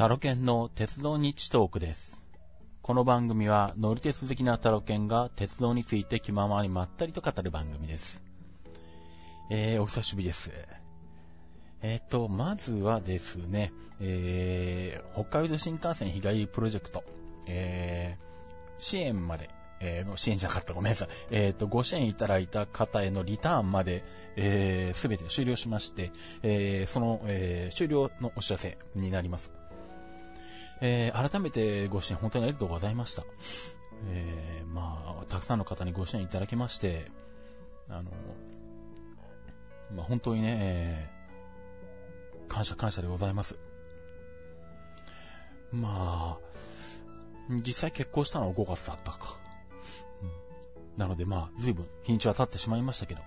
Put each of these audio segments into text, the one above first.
タロケンの鉄道日トークです。この番組は乗り鉄好きなタロケンが鉄道について気ままにまったりと語る番組です。えー、お久しぶりです。えっ、と、まずはですね、えー、北海道新幹線日帰りプロジェクト、えー、支援まで、えー、支援じゃなかった、ごめんなさい。えっ、と、ご支援いただいた方へのリターンまで、えー、すべて終了しまして、えー、その、えー、終了のお知らせになります。えー、改めてご支援本当にありがとうございました。えー、まあ、たくさんの方にご支援いただきまして、あの、まあ、本当にね、えー感謝感謝でございます。まあ、実際結婚したのは5月だったか。なのでまあ、随分日にちは経ってしまいましたけど。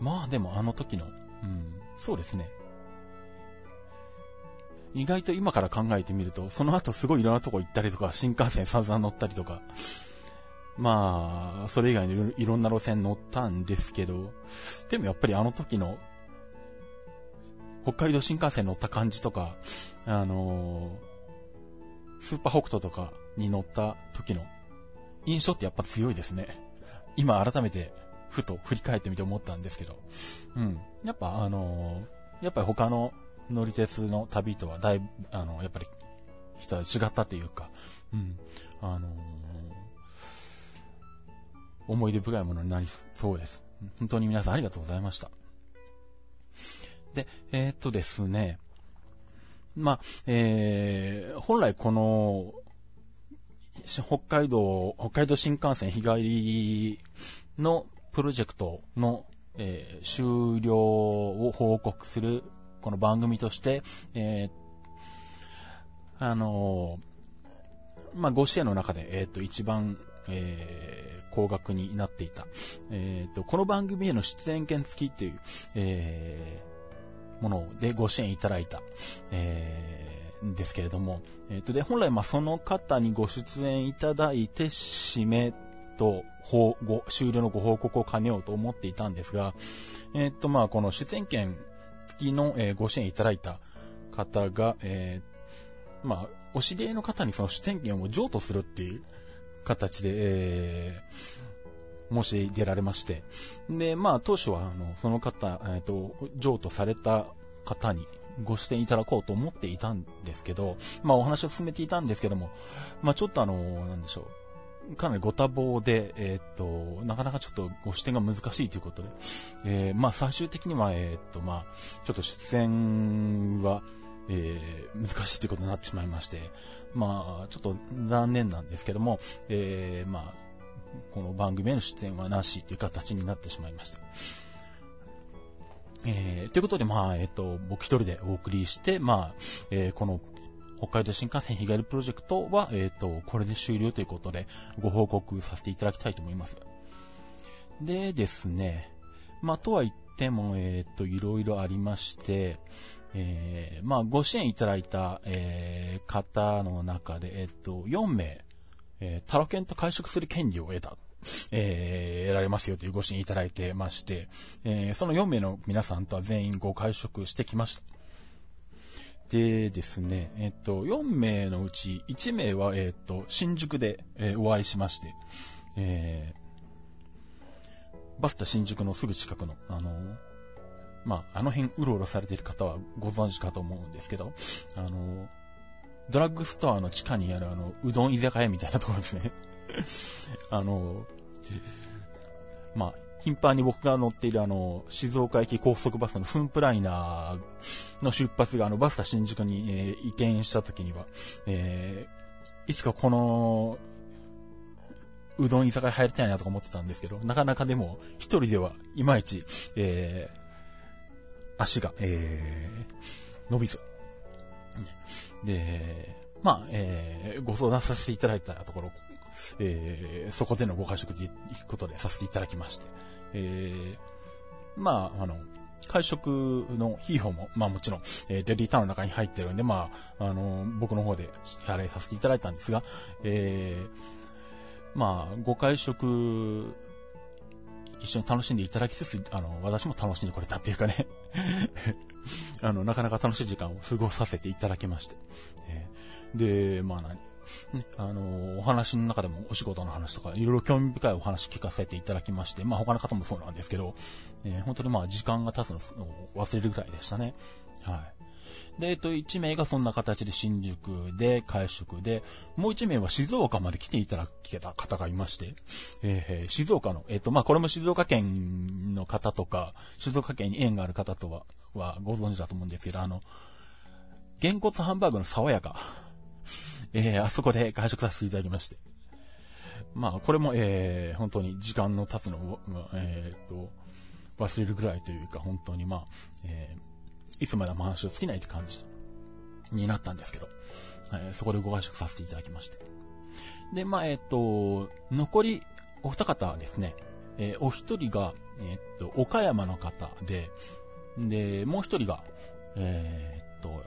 まあでもあの時の、うん、そうですね。意外と今から考えてみると、その後すごいいろんなとこ行ったりとか、新幹線散々乗ったりとか、まあ、それ以外にいろんな路線乗ったんですけど、でもやっぱりあの時の、北海道新幹線乗った感じとか、あのースーパー北斗とかに乗った時の印象ってやっぱ強いですね。今改めて、ふと振り返ってみて思ったんですけど、うん。やっぱあのーやっぱり他の乗り鉄の旅とはだいぶ、あの、やっぱり、人は違ったっていうか、うん。あのー思い出深いものになりそうです。本当に皆さんありがとうございました。で、えーっとですね、まあ、えー、本来この、北海道、北海道新幹線日帰りのプロジェクトの、えー終了を報告するこの番組として、えーあのーまあ、ご支援の中で、えーっと、一番、えー高額になっていた、えっと、この番組への出演権付きっていう、えーものでご支援いただいた、えーですけれども、えっ、と、で、本来、まあ、その方にご出演いただいて、締めと、報ご、終了のご報告を兼ねようと思っていたんですが、えっ、と、まあ、この出演権付きの、えご支援いただいた方が、えーまあ、お知り合いの方にその出演権を譲渡するっていう形で、えー申し出られまして。で、まあ、当初は、あの、その方、えっ、と、譲渡された方にご出演いただこうと思っていたんですけど、まあ、お話を進めていたんですけども、まあ、ちょっとあの、なんでしょう。かなりご多忙で、えっ、と、なかなかちょっとご出演が難しいということで、えーまあ、最終的には、えっ、と、まあ、ちょっと出演は、えー難しいということになってしまいまして、まあ、ちょっと残念なんですけども、えーまあ、この番組への出演はなしという形になってしまいました。えーということで、まあ、えっ、と、僕一人でお送りして、まあ、えーこの、北海道新幹線日帰りプロジェクトは、えっ、と、これで終了ということで、ご報告させていただきたいと思います。でですね、まあ、とは言っても、えっ、と、いろいろありまして、えーまあ、ご支援いただいた、えー方の中で、えっ、と、4名、えータロケンと会食する権利を得た、えー得られますよというご支援いただいてまして、えーその4名の皆さんとは全員ご会食してきました。でですね、えっ、と、4名のうち1名は、えっ、と、新宿で、えーお会いしまして、えーバスタ新宿のすぐ近くの、あのーまあ、あの辺うろうろされてる方はご存知かと思うんですけど、あのードラッグストアの地下にあるあの、うどん居酒屋みたいなところですね。あの、まあ、頻繁に僕が乗っているあの、静岡駅高速バスのスンプライナーの出発があの、バスタ新宿に、えー移転した時には、えーいつかこの、うどん居酒屋入りたいなとか思ってたんですけど、なかなかでも、一人ではいまいち、えー足が、えー伸びず、で、まあ、えーご相談させていただいたところ、えーそこでのご会食で行くことでさせていただきまして、えーまあ、あの、会食の費用も、まあもちろん、えーデリータウンの中に入ってるんで、まあ、あの、僕の方で支払いさせていただいたんですが、えーまあ、ご会食一緒に楽しんでいただきつつ、あの、私も楽しんでこれたっていうかね あの、なかなか楽しい時間を過ごさせていただきまして。えー、で、まあ何、ね、あの、お話の中でもお仕事の話とか、いろいろ興味深いお話聞かせていただきまして、まあ他の方もそうなんですけど、えー、本当にまあ時間が経つのを忘れるぐらいでしたね。はい。で、えっと、1名がそんな形で新宿で会食で、もう1名は静岡まで来ていただけた方がいまして、えー、静岡の、えっと、まあ、これも静岡県の方とか、静岡県に縁がある方とは、はご存知だと思うんですけど、あの、げんこつハンバーグの爽やか。えー、あそこで会食させていただきまして。まあ、これも、えー、本当に時間の経つのを、えー、っと、忘れるぐらいというか、本当にまあ、えー、いつまでも話を尽きないって感じになったんですけど、えー、そこでご会食させていただきまして。で、まあ、えっ、と、残りお二方ですね、えー、お一人が、えっ、と、岡山の方で、で、もう一人が、えっと、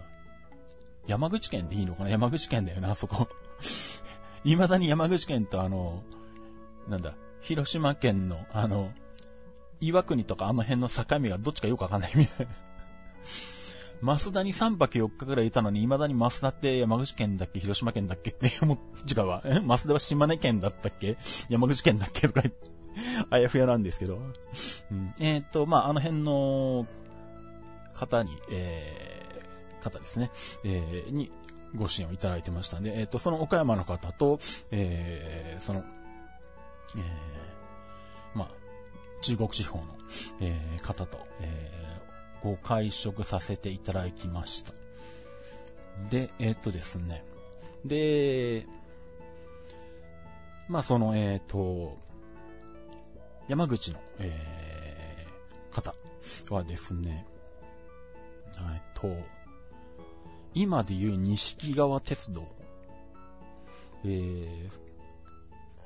山口県でいいのかな？山口県だよな、あそこ。未だに山口県とあの、なんだ、広島県の、あの、岩国とかあの辺の境目がどっちかよくわかんないみたいな。増田に3泊4日くらいいたのに、未だに増田って山口県だっけ？広島県だっけって思っ、違うわ。え？増田は島根県だったっけ？山口県だっけ？とか言って、あやふやなんですけど。うん、えっ、ー、と、まあ、あの辺の方に、えー、方ですね、えー、にご支援をいただいてましたんで、えっ、ー、と、その岡山の方と、えー、その、えー、まあ、中国地方の、えー、方と、えー、ご会食させていただきました。で、えー、っとですね。で、まあその、えー、っと、山口の、えー、方はですね、えっと、今でいう西川鉄道、えー、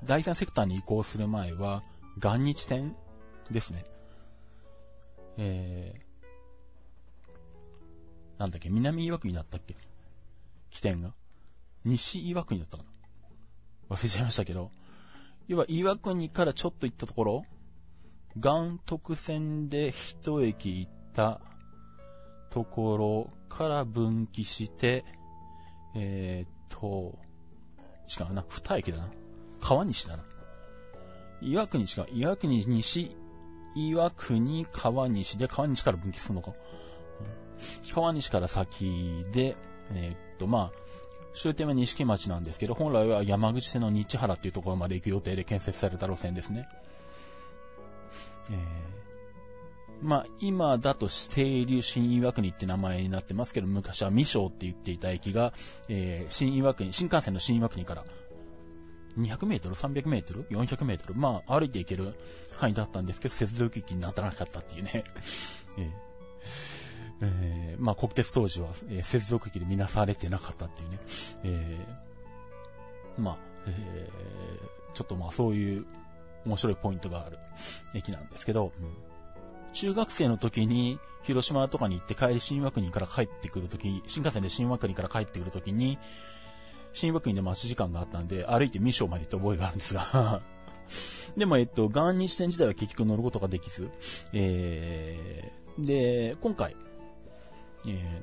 第三セクターに移行する前は、元日線ですね。えー、なんだっけ、南岩国だったっけ？起点が。西岩国だったかな？忘れちゃいましたけど。要は岩国からちょっと行ったところ、岩徳線で一駅行ったところから分岐して、えー、っと、違うな、二駅だな。川西だな。岩国違う。岩国西、岩国川西で川西から分岐するのか。川西から先で、えー、っと、まあ、終点は錦町なんですけど、本来は山口線の日原っていうところまで行く予定で建設された路線ですね。えー、まあ、今だと清流新岩国って名前になってますけど、昔は未章って言っていた駅が、えー、新岩国、新幹線の新岩国から、200メートル ?300 メートル ?400 メートルまあ、歩いて行ける範囲だったんですけど、接続域にならなかったっていうね。えーえー、まあ、国鉄当時は、えー、接続機で見なされてなかったっていうね、えー、まあ、えー、ちょっとまあそういう面白いポイントがある駅なんですけど、うん、中学生の時に広島とかに行って帰り新和国から帰ってくる時、新幹線で新和国から帰ってくる時に、新和国で待ち時間があったんで、歩いて未章まで行った覚えがあるんですが でも、えっと、元日線自体は結局乗ることができず、えー、で、今回、えー、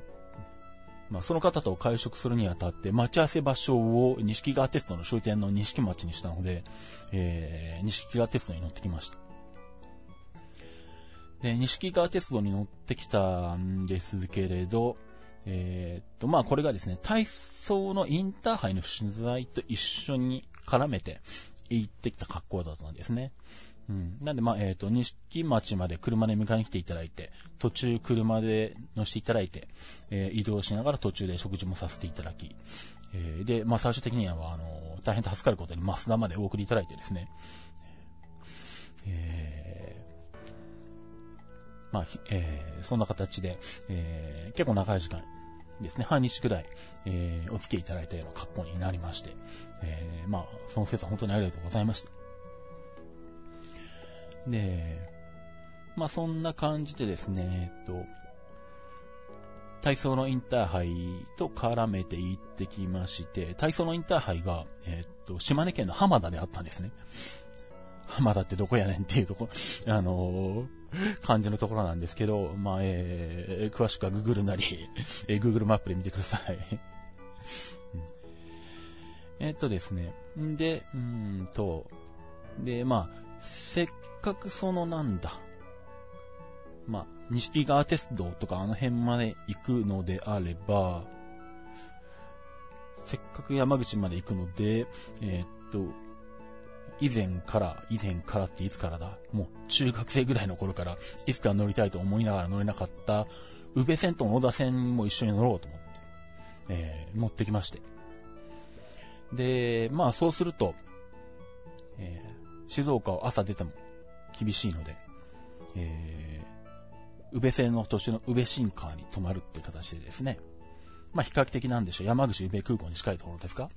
まあ、その方と会食するにあたって、待ち合わせ場所を西川鉄道の終点の西町にしたので、えー、西川鉄道に乗ってきました。で、西川鉄道に乗ってきたんですけれど、えー、っと、まあ、これがですね、体操のインターハイの取材と一緒に絡めて行ってきた格好だったんですね。うん。なんで、まあ、えっ、ー、と、錦町まで車で迎えに来ていただいて、途中車で乗せていただいて、えー、移動しながら途中で食事もさせていただき、えー、で、まあ、最終的には、あの、大変助かることに増田までお送りいただいてですね、えー、まあ、えー、そんな形で、えー、結構長い時間ですね、半日くらい、えー、お付き合いいただいたような格好になりまして、えー、まあ、その説は本当にありがとうございました。で、まあそんな感じでですね、えっと、体操のインターハイと絡めて行ってきまして、体操のインターハイが、えっと、島根県の浜田であったんですね。浜田ってどこやねんっていうとこ、あのー、感じのところなんですけど、まあ、えー、詳しくは Google なり、えー、Google マップで見てください。えっとですね。で、うんと、で、まあ、せっかくそのなんだ、まあ、西川鉄道とかあの辺まで行くのであれば、せっかく山口まで行くので、えー、っと、以前から、以前からっていつからだ？もう中学生ぐらいの頃から、いつか乗りたいと思いながら乗れなかった、宇部線と野田線も一緒に乗ろうと思って、えー、乗ってきまして。で、まあそうすると、えー、静岡を朝出ても厳しいので、えー、宇部線の途中の宇部新川に泊まるって形でですね、まあ比較的なんでしょう、山口宇部空港に近いところですか？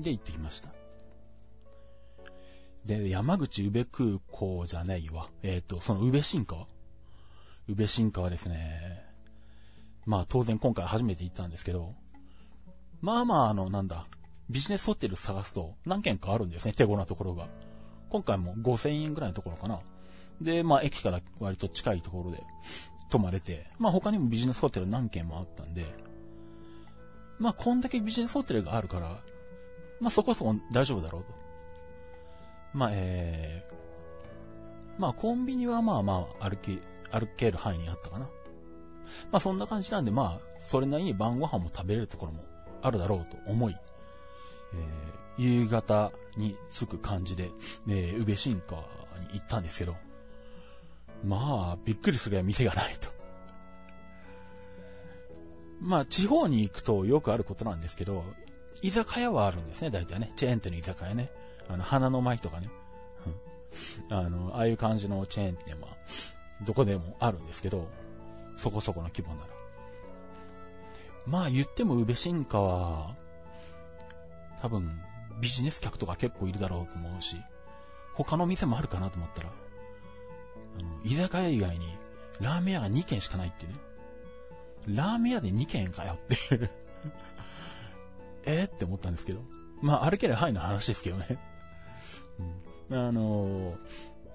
で行ってきました。で、山口宇部空港じゃないわ。えっ、ー、と、その宇部新川宇部新川ですね。まあ当然今回初めて行ったんですけど、まあまああの、なんだ、ビジネスホテル探すと何軒かあるんですね、手頃なところが。今回も5000円ぐらいのところかな。で、まあ駅から割と近いところで泊まれて、まあ他にもビジネスホテル何軒もあったんで、まあこんだけビジネスホテルがあるから、まあそこそこ大丈夫だろうと。まあ、えー、まあ、コンビニはまあまあ、歩き、歩ける範囲にあったかな。まあ、そんな感じなんで、まあ、それなりに晩ご飯も食べれるところもあるだろうと思い、えー、夕方に着く感じで、ねえ宇部新川に行ったんですけど、まあ、びっくりするぐらい店がないと。まあ、地方に行くとよくあることなんですけど、居酒屋はあるんですね、大体ね。チェーン店の居酒屋ね。あの、花の舞とかね。あの、ああいう感じのチェーン店は、どこでもあるんですけど、そこそこの規模なら。まあ言っても宇部新華は、多分、ビジネス客とか結構いるだろうと思うし、他の店もあるかなと思ったら、あの、居酒屋以外に、ラーメン屋が2軒しかないっていうね。ラーメン屋で2軒かよって えって思ったんですけど。まあ、歩ける範囲の話ですけどねうん、あのー、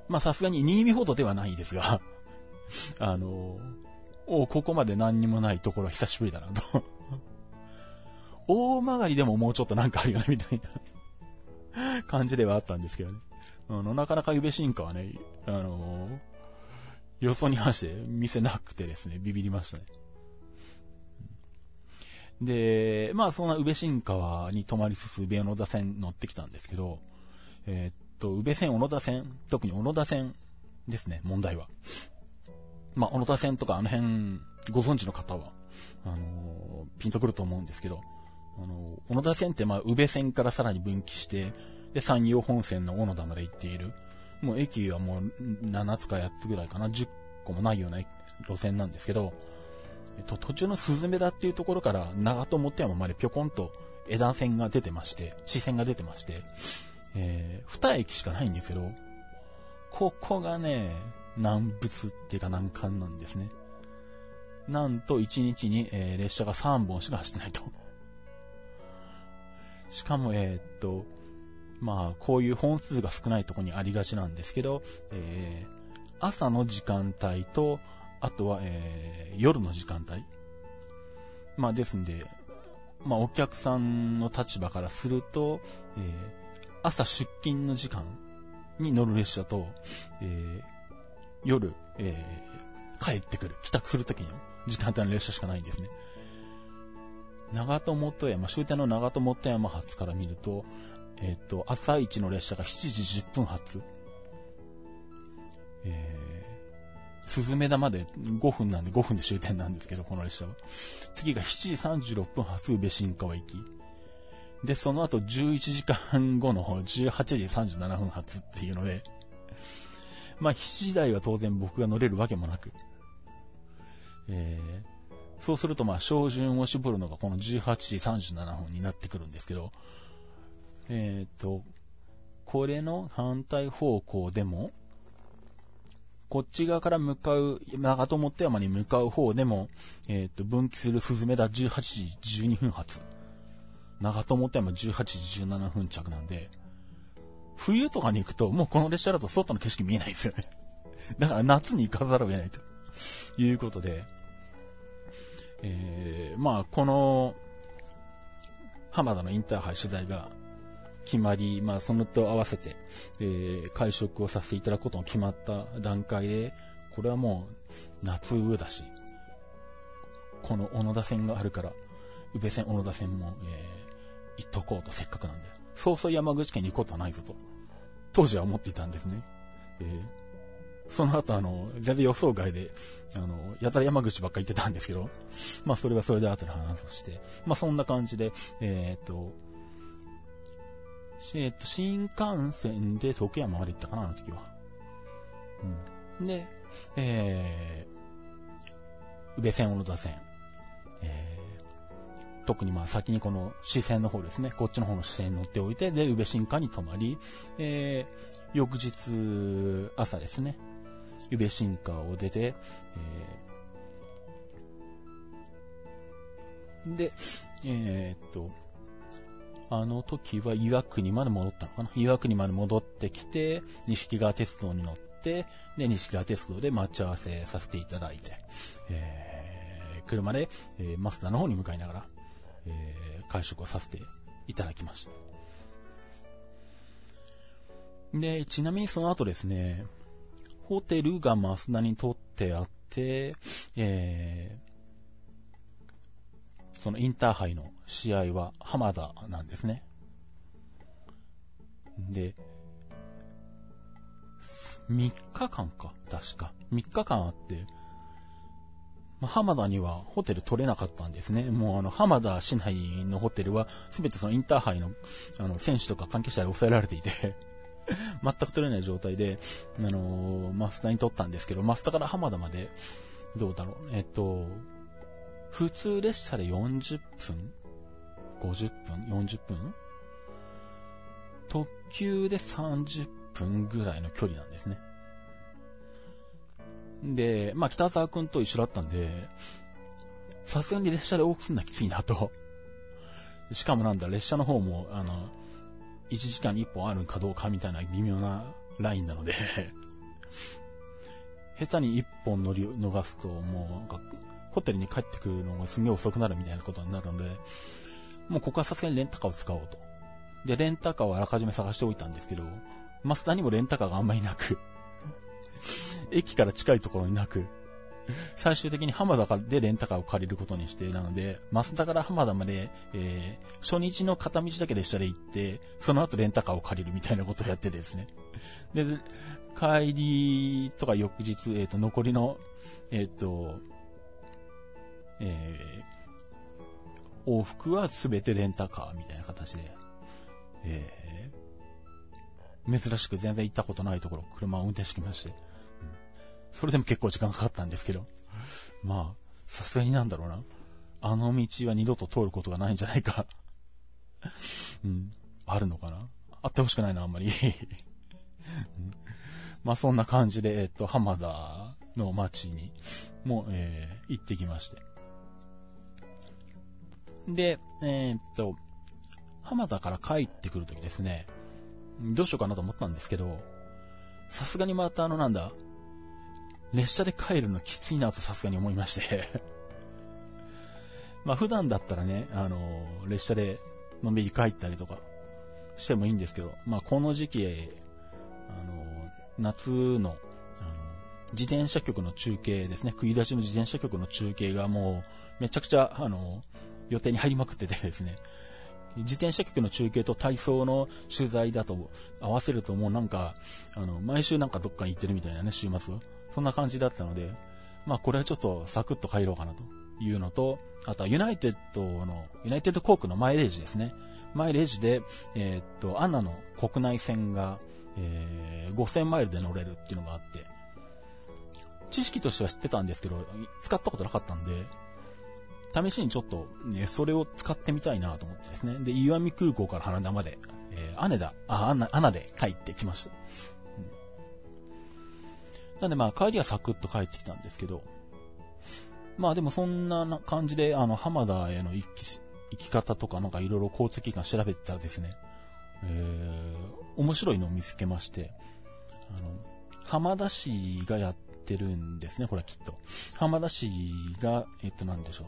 ま、さすがに新見ほどではないですが あのー、おここまで何にもないところは久しぶりだなと 大曲りでももうちょっとなんかあるよね、みたいな 感じではあったんですけどね。あの、なかなかゆべ進化はね、あのー、予想に反して見せなくてですね、ビビりましたね。で、まあそんな宇部新川に泊まりつつ宇部小野田線乗ってきたんですけど、えー、っと、宇部線小野田線、特に小野田線ですね、問題は。まあ小野田線とかあの辺ご存知の方は、あのー、ピンとくると思うんですけど、あのー、小野田線ってまあ宇部線からさらに分岐して、で、山陽本線の小野田まで行っている。もう駅はもう7つか8つぐらいかな、10個もないような路線なんですけど、えっと、途中のスズメダっていうところから長友って山までぴょこんと枝線が出てまして、視線が出てまして、えー、二駅しかないんですけど、ここがね、難物っていうか難関なんですね。なんと1日に、えー、列車が3本しか走ってないと。しかも、えー、っと、まあ、こういう本数が少ないとこにありがちなんですけど、えー、朝の時間帯と、あとは、えー、夜の時間帯。まあ、ですんで、まあ、お客さんの立場からすると、えー、朝出勤の時間に乗る列車と、えー、夜、えー、帰ってくる、帰宅するときの時間帯の列車しかないんですね。長友と山、終点の長友と山発から見ると、えっ、と、朝一の列車が7時10分発。えースズメダまで5分なんで5分で終点なんですけど、この列車は。次が7時36分発宇部新川駅。で、その後11時間後の18時37分発っていうので、まあ7時台は当然僕が乗れるわけもなく。えー、そうするとまあ照準を絞るのがこの18時37分になってくるんですけど、えっ、ー、と、これの反対方向でも、こっち側から向かう、長友って山に向かう方でも、えっ、ー、と、分岐するスズメダ18時12分発。長友って山18時17分着なんで、冬とかに行くと、もうこの列車だと外の景色見えないですよね。だから夏に行かざるを得ないということで、えー、まあ、この、浜田のインターハイ取材が決まり、まあ、そのと合わせて、えー、会食をさせていただくことも決まった段階で、これはもう、夏上だし、この小野田線があるから、宇部線、小野田線も、えー、行っとこうとせっかくなんで、そうそう山口県に行くことはないぞと、当時は思っていたんですね。えーその後あの、全然予想外で、あの、やたら山口ばっか行ってたんですけど、まあそれはそれで後で話をして、まあそんな感じで、えー、っと、えー、っと、新幹線で時山まで行ったかな、あの時は。うん。で、えー、宇部線、小野田線、えー、特にまあ先にこの支線の方ですね、こっちの方の支線に乗っておいて、で、宇部新幹に泊まり、えー、翌日、朝ですね、宇部新川を出て、えー、で、えー、っと、あの時は岩国まで戻ったのかな。岩国まで戻ってきて、西川鉄道に乗って、で、西川鉄道で待ち合わせさせていただいて、えー、車で、えー、マスターの方に向かいながら、えー、会食をさせていただきました。で、ちなみにその後ですね、ホテルが増田にとってあって、えー、そのインターハイの試合は浜田なんですね。で、3日間か、確か。3日間あって、浜田にはホテル取れなかったんですね。もうあの、浜田市内のホテルは、すべてそのインターハイの、あの、選手とか関係者で抑えられていて 全く取れない状態で、あのー、マスターに取ったんですけど、マスターから浜田まで、どうだろう、えっと、普通列車で40分 ?50 分 ?40 分？特急で30分ぐらいの距離なんですね。で、まあ、北沢くんと一緒だったんで、さすがに列車で往復すんのはきついなと。しかもなんだ、列車の方も、あの、1時間に1本あるかどうかみたいな微妙なラインなので 下手に1本乗り逃すと、もうなんか、ホテルに帰ってくるのがすげえ遅くなるみたいなことになるので、もうここはさすがにレンタカーを使おうと。で、レンタカーをあらかじめ探しておいたんですけど、マスターにもレンタカーがあんまりなく駅から近いところになく、最終的に浜田でレンタカーを借りることにして、なので、増田から浜田まで、えー、初日の片道だけ列車で行って、その後レンタカーを借りるみたいなことをやっててですね。で、帰りとか翌日、えっ、ー、と、残りの、えっ、ー、と、えー、往復はすべてレンタカーみたいな形で、えー、珍しく全然行ったことないところ、車を運転してきまして、それでも結構時間かかったんですけど、まあ、さすがになんだろうな。あの道は二度と通ることがないんじゃないかうん。あるのかなあってほしくないな、あんまりまあそんな感じで、えっと、浜田の町にも、えー、行ってきまして。で、えー、っと、浜田から帰ってくるときですね、どうしようかなと思ったんですけど、さすがにまたあのなんだ、列車で帰るのきついなとさすがに思いまして。まあ普段だったらね、あの、列車でのんびり帰ったりとかしてもいいんですけど、まあこの時期、あの、夏の、あの自転車局の中継ですね、食い出しの自転車局の中継がもうめちゃくちゃ、あの予定に入りまくっててですね、自転車局の中継と体操の取材だと合わせるともうなんか、あの、毎週なんかどっかに行ってるみたいなね、週末そんな感じだったので、まあこれはちょっとサクッと帰ろうかなというのと、あとはユナイテッドの、ユナイテッド航空のマイレージですね。マイレージで、えー、っと、 ANA の国内線が、えー、5000マイルで乗れるっていうのがあって、知識としては知ってたんですけど、使ったことなかったんで、試しにちょっと、ね、それを使ってみたいなと思ってですね。で、石見空港から羽田まで、えー、羽田、あ、 ANA、ANA で帰ってきました。なんでまあ帰りはサクッと帰ってきたんですけど、まあでもそんな感じで、あの、浜田への行き、行き方とかなんかいろいろ交通機関調べてたらですね、えー面白いのを見つけまして、あの、浜田市がやってるんですね、これはきっと。浜田市が、えっと、なんでしょう。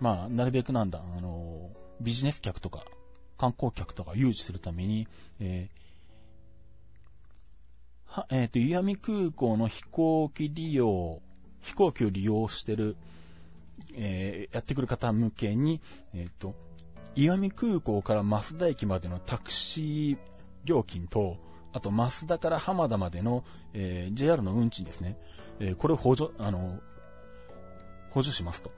まあ、なるべくなんだ、あの、ビジネス客とか、観光客とか誘致するために、えー、は、えっ、ー、と、岩見空港の飛行機利用、飛行機を利用してる、えー、やってくる方向けに、えっ、ー、と、岩見空港から増田駅までのタクシー料金と、あと、増田から浜田までの、えー、JR の運賃ですね。えー、これを補助、あの、補助しますと。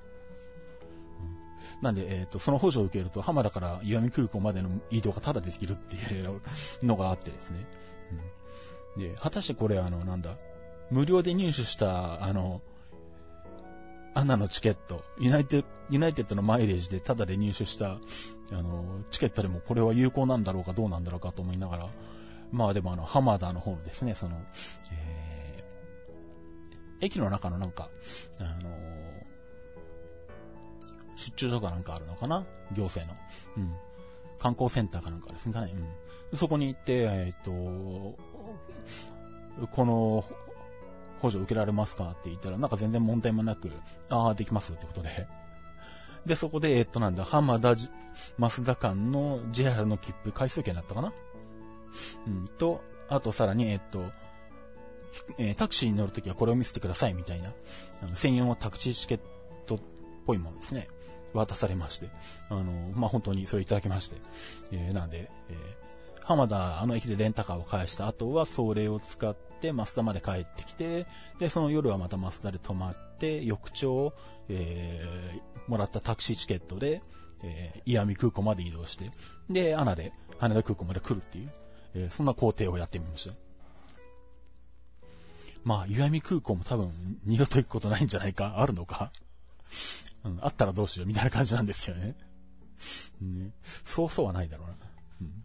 なんで、えっ、ー、と、その補助を受けると、浜田から石見空港までの移動がタダでできるっていうのがあってですね。うん、で、果たしてこれ、あの、なんだ、無料で入手した、あの、 ANA のチケット、ユナイテッド、ユナイテッドのマイレージでタダで入手した、あの、チケットでもこれは有効なんだろうかどうなんだろうかと思いながら、まあでもあの、浜田の方のですね、その、えー、駅の中のなんか、あの出張所かなんかあるのかな？行政の。うん。観光センターかなんかですね。うん。そこに行って、えっ、と、この、補助受けられますかって言ったら、なんか全然問題もなく、ああ、できますってことで。で、そこで、えっと、なんだ、浜田、増田間の JR の切符回数券だったかな？うんと、あとさらに、えっと、えー、タクシーに乗るときはこれを見せてくださいみたいな、あの、専用のタクシーチケットっぽいものですね。渡されまして、あの、まあ、本当にそれいただきまして、えー、なんで、えー、浜田、あの駅でレンタカーを返した後は、それを使って、増田まで帰ってきて、で、その夜はまた増田で泊まって、翌朝、えー、もらったタクシーチケットで、えー、岩見空港まで移動して、で、アナで羽田空港まで来るっていう、えー、そんな工程をやってみました。まあ、岩見空港も多分、二度と行くことないんじゃないかあるのかうん、あったらどうしようみたいな感じなんですけどね。ねそうそうはないだろうな。うん、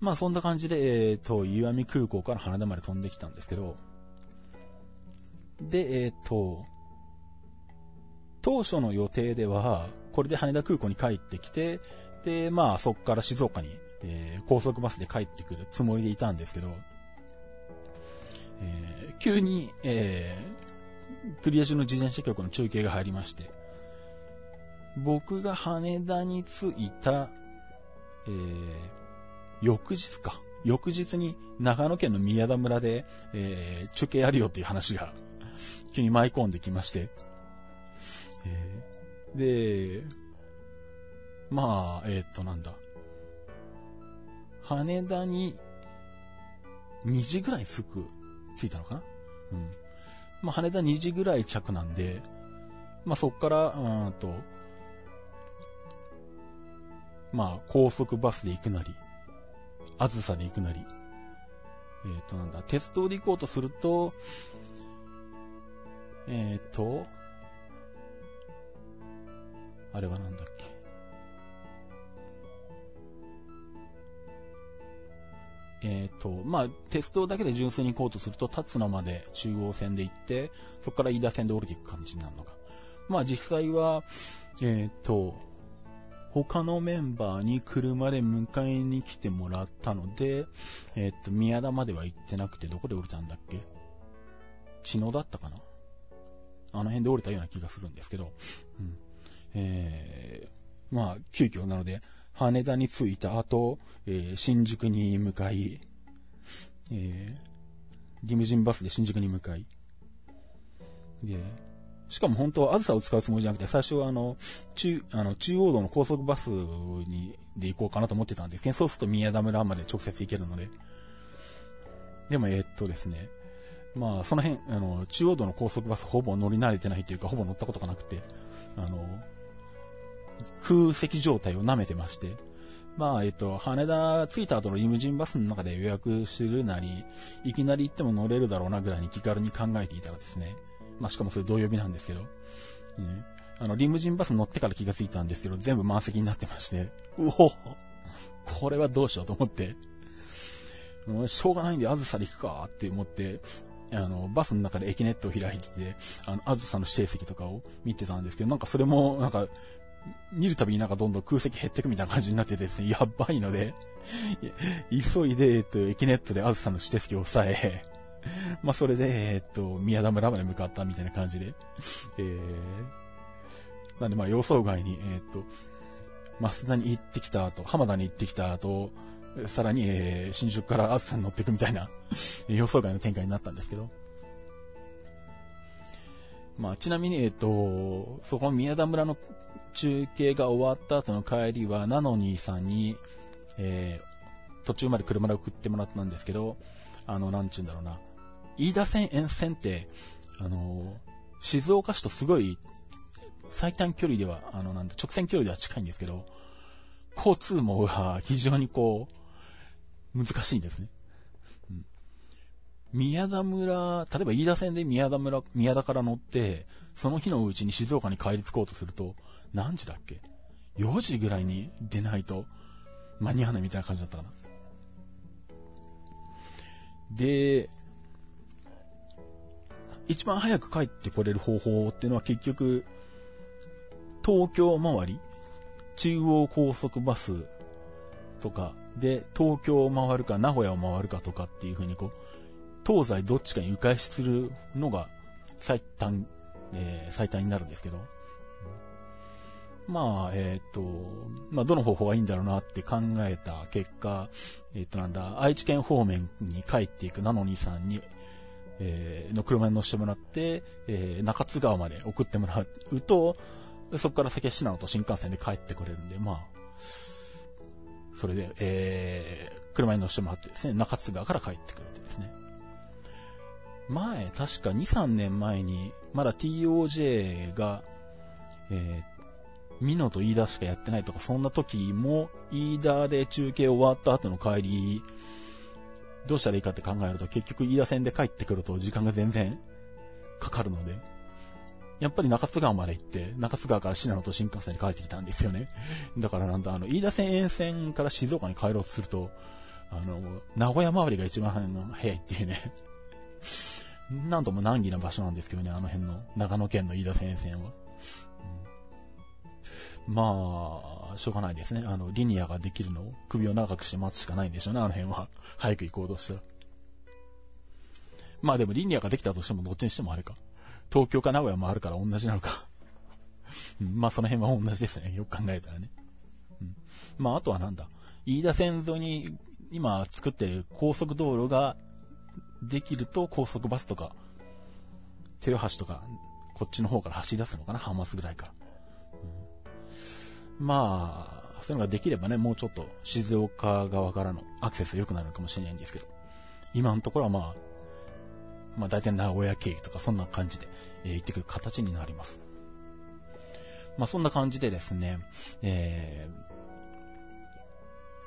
まあそんな感じで、えっ、ー、と、岩見空港から羽田まで飛んできたんですけど、で、えっ、ー、と、当初の予定では、これで羽田空港に帰ってきて、で、まあそこから静岡に、えー、高速バスで帰ってくるつもりでいたんですけど、えー、急に、えクリア中の自転車局の中継が入りまして、僕が羽田に着いた、えー、翌日か。翌日に長野県の宮田村で、えー、中継やるよっていう話が急に舞い込んできまして、えー、で、まあ、えー、っと、なんだ。羽田に2時ぐらい着く、着いたのかな？うん。まあ、羽田2時ぐらい着なんで、まあ、そっから、うんと、まあ、高速バスで行くなり、あずさで行くなり、えっ、ー、と、なんだ、鉄道で行こうとすると、えっ、ー、と、あれはなんだっけ。えっ、ー、と、まあ、鉄道だけで純粋に行こうとすると、立野まで中央線で行って、そこから飯田線で降りていく感じになるのか。まあ、実際は、えっ、と、他のメンバーに車で迎えに来てもらったので、えっ、と、宮田までは行ってなくて、どこで降りたんだっけ？茅野だったかな？あの辺で降りたような気がするんですけど、うん。えー、まあ、急遽なので、羽田に着いた後、えー、新宿に向かい、えー、リムジンバスで新宿に向かい、で、しかも本当はあずさを使うつもりじゃなくて、最初はあの、中、あの、中央道の高速バスに、で行こうかなと思ってたんですけど、そうすると宮田村まで直接行けるので。でも、え、っとですね、まあ、その辺、あの、中央道の高速バスほぼ乗り慣れてないというか、ほぼ乗ったことがなくて、あの、空席状態を舐めてまして、まあ、えっと、羽田着いた後のリムジンバスの中で予約するなり、いきなり行っても乗れるだろうなぐらいに気軽に考えていたらですね、まあ、しかもそれ同曜日なんですけど、ね、あの、リムジンバス乗ってから気がついたんですけど、全部満席になってまして、うお。これはどうしようと思って、もうしょうがないんで、あずさで行くかって思って、あの、バスの中で駅ネットを開いてて、あの、あずさの指定席とかを見てたんですけど、なんかそれも、なんか、見るたびになんかどんどん空席減ってくみたいな感じになってですね、やばいので急いで、えっと、駅ネットであずさんの指定席を抑え、まあ、それで、えっと、宮田村まで向かったみたいな感じで、えー、なんでまあ予想外に、えっと、増田に行ってきた後、浜田に行ってきた後、さらに、えー、新宿からあずさんに乗っていくみたいな 予想外の展開になったんですけど、まあ、ちなみに、えっと、そこの宮田村の中継が終わった後の帰りは、ナノニーさんに、えー、途中まで車で送ってもらったんですけど、あの、なんちゅうんだろうな。飯田線沿線って、あの、静岡市とすごい、最短距離では、あの、なんだ、直線距離では近いんですけど、交通網が非常にこう、難しいんですね。うん宮田村、例えば飯田線で宮田村、宮田から乗って、その日のうちに静岡に帰り着こうとすると、何時だっけ ?4 時ぐらいに出ないと間に合わないみたいな感じだったかな。で、一番早く帰ってこれる方法っていうのは結局、東京周り、中央高速バスとかで東京を回るか名古屋を回るかとかっていう風にこう、東西どっちかに迂回するのが最短、えー、最短になるんですけど、まあ、えっ、ー、と、まあ、どの方法がいいんだろうなって考えた結果、えっ、ー、と、なんだ、愛知県方面に帰っていくナノニさんに、えー、の車に乗せてもらって、えー、中津川まで送ってもらうと、そこから先は信濃と新幹線で帰ってこれるんで、まあ、それで、えー、車に乗せてもらってですね、中津川から帰ってくるってですね。前、確か2、3年前に、まだ TOJ が、えー、ミノと飯田しかやってないとか、そんな時も、飯田で中継終わった後の帰り、どうしたらいいかって考えると、結局飯田線で帰ってくると時間が全然かかるので、やっぱり中津川まで行って、中津川から信濃と新幹線で帰ってきたんですよね。だからなんだ、あの、飯田線沿線から静岡に帰ろうとすると、あの、名古屋周りが一番早いっていうね なんとも難儀な場所なんですけどね、あの辺の、長野県の飯田先生は。うん、ましょうがないですね。あの、リニアができるのを首を長くして待つしかないんでしょうね、あの辺は。早く行こうとしたら。まあでもリニアができたとしてもどっちにしてもあれか。東京か名古屋もあるから同じなのか。まあその辺は同じですね。よく考えたらね。うん。まああとはなんだ。飯田線沿いに今作ってる高速道路ができると高速バスとか、豊橋とか、こっちの方から走り出すのかな浜松ぐらいから。まあ、そういうのができればね、もうちょっと静岡側からのアクセス良くなるかもしれないんですけど、今のところはまあ、まあ大体名古屋経由とかそんな感じで、えー、行ってくる形になります。まあそんな感じでですね、えー、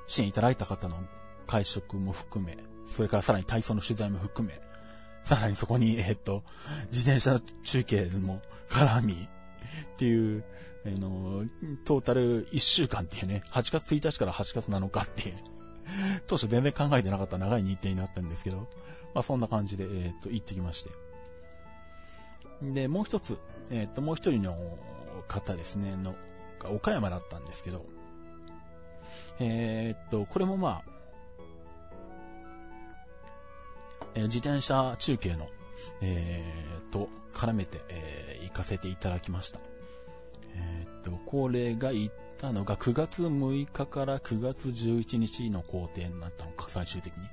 支援いただいた方の会食も含め、それからさらに体操の取材も含め、さらにそこに、えっと、自転車中継も絡み、っていう、あの、トータル1週間っていうね、8月1日から8月7日っていう、当初全然考えてなかった長い日程になったんですけど、まあそんな感じで、えっと、行ってきまして。で、もう一つ、えっと、もう一人の方ですね、の、が岡山だったんですけど、えっと、これもまあ、えー、自転車中継の、えー、と、絡めて、えー、行かせていただきました。えー、っと、これが行ったのが9月6日から9月11日の工程になったのか、最終的に。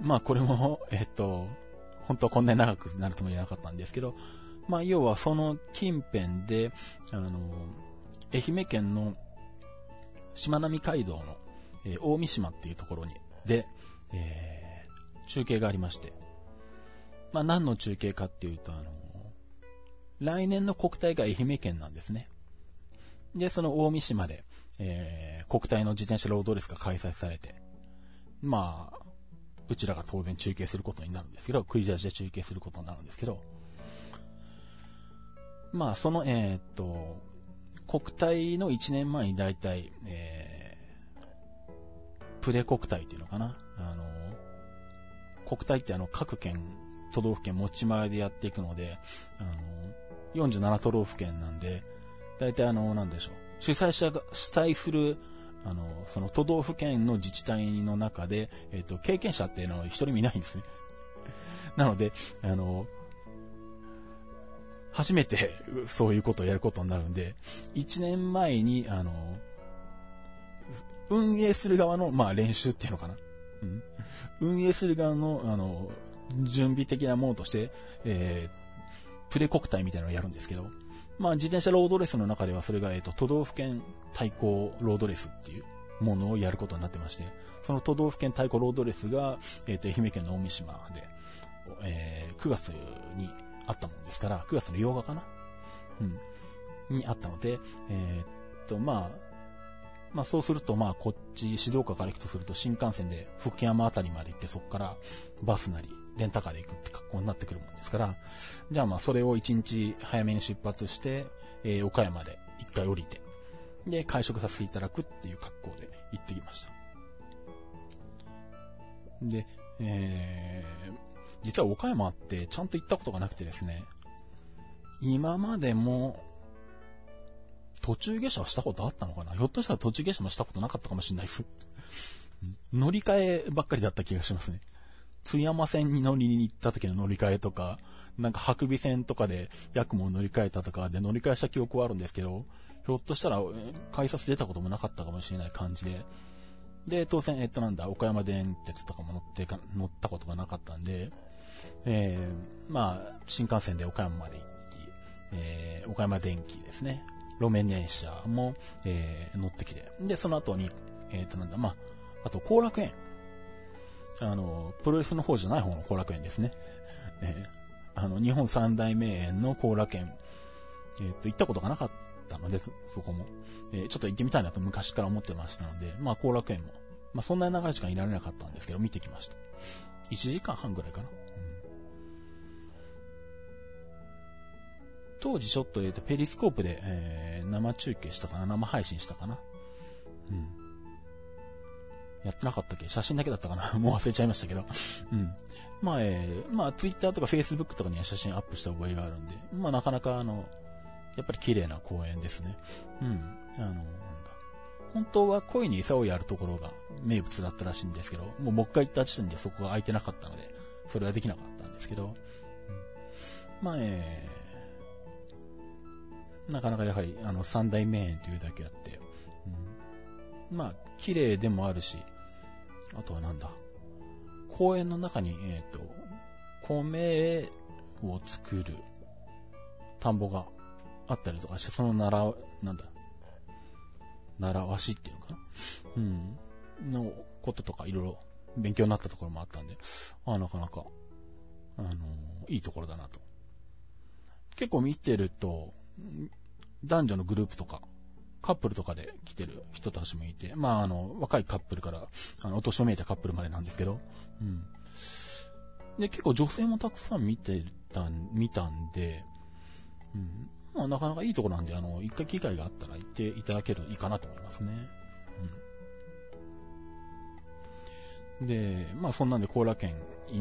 まあ、これも、えっと、本当はこんなに長くなるとも言えなかったんですけど、まあ、要はその近辺で、あの、愛媛県のしまなみ海道の、えー、大三島っていうところに、で、えー中継がありまして。まあ、何の中継かっていうと、あの、来年の国体が愛媛県なんですね。で、その大三島で、えー、国体の自転車ロードレースが開催されて、まあ、うちらが当然中継することになるんですけど、繰り出しで中継することになるんですけど、まあ、その、えー、っと、国体の1年前に大体、えー、プレ国体っていうのかな。あの、国体ってあの各県、都道府県持ち回りでやっていくので、あの、47都道府県なんで、大体あの、なんでしょう。主催者が、主催する、あの、その都道府県の自治体の中で、えっ、と、経験者っていうのは一人もいないんですね。なので、あの、初めてそういうことをやることになるんで、1年前に、あの、運営する側の、まあ練習っていうのかな。うん。運営する側の、あの、準備的なものとして、えー、プレ国体みたいなのをやるんですけど、まあ自転車ロードレースの中ではそれが、えっ、と、都道府県対抗ロードレースっていうものをやることになってまして、その都道府県対抗ロードレースが、えっ、と、愛媛県の大三島で、えー、9月にあったもんですから、9月の8日かな？うん。にあったので、えー、っと、まあ、まあそうすると、まあこっち、静岡から行くとすると新幹線で福山あたりまで行ってそこからバスなり、レンタカーで行くって格好になってくるもんですから、じゃあまあそれを1日早めに出発して、えー、岡山で1回降りて、で、会食させていただくっていう格好で行ってきました。で、えー、実は岡山ってちゃんと行ったことがなくてですね、今までも、途中下車はしたことあったのかな？ひょっとしたら途中下車もしたことなかったかもしれないです。乗り換えばっかりだった気がしますね。津山線に乗りに行った時の乗り換えとか、なんか白尾線とかでヤクモを乗り換えたとかで乗り換えした記憶はあるんですけど、ひょっとしたら改札出たこともなかったかもしれない感じで、で、当然、えっとなんだ、岡山電鉄とかも乗ってか、乗ったことがなかったんで、えー、まあ、新幹線で岡山まで行き、えー、岡山電気ですね。路面電車も、えー、乗ってきて。で、その後に、えっ、となんだ、まあ、あと、後楽園。あの、プロレスの方じゃない方の後楽園ですね。えー、あの、日本三大名園の後楽園。えっ、と、行ったことがなかったので、そこも。えー、ちょっと行ってみたいなと昔から思ってましたので、まあ、後楽園も。まあ、そんなに長い時間いられなかったんですけど、見てきました。1時間半ぐらいかな。当時ちょっと、えっ、と、ペリスコープで、えー、生中継したかな生配信したかなうん。やってなかったっけ？写真だけだったかな？もう忘れちゃいましたけど。うん。まあ、えー、まあ、ツイッターとかフェイスブックとかには写真アップした覚えがあるんで、まあ、なかなかあの、やっぱり綺麗な公園ですね。うん。あの、本当は恋に餌をやるところが名物だったらしいんですけど、もうもう一回行った時点でそこが空いてなかったので、それはできなかったんですけど、うん、まあ、えー、なかなかやはり、あの、三大名園というだけあって、うん、まあ、綺麗でもあるし、あとはなんだ、公園の中に、えっ、ー、と、米を作る田んぼがあったりとかして、その習わ、なんだ、習わしっていうのかな？うん。のこととかいろいろ勉強になったところもあったんで、ああなかなか、あのー、いいところだなと。結構見てると、男女のグループとか、カップルとかで来てる人たちもいて、まあ、あの、若いカップルから、あの、お年をめいたカップルまでなんですけど、うん。で、結構女性もたくさん見てた、見たんで、うん。まあ、なかなかいいとこなんで、あの、一回機会があったら行っていただけるといいかなと思いますね。うん。で、まあ、そんなんで、後楽園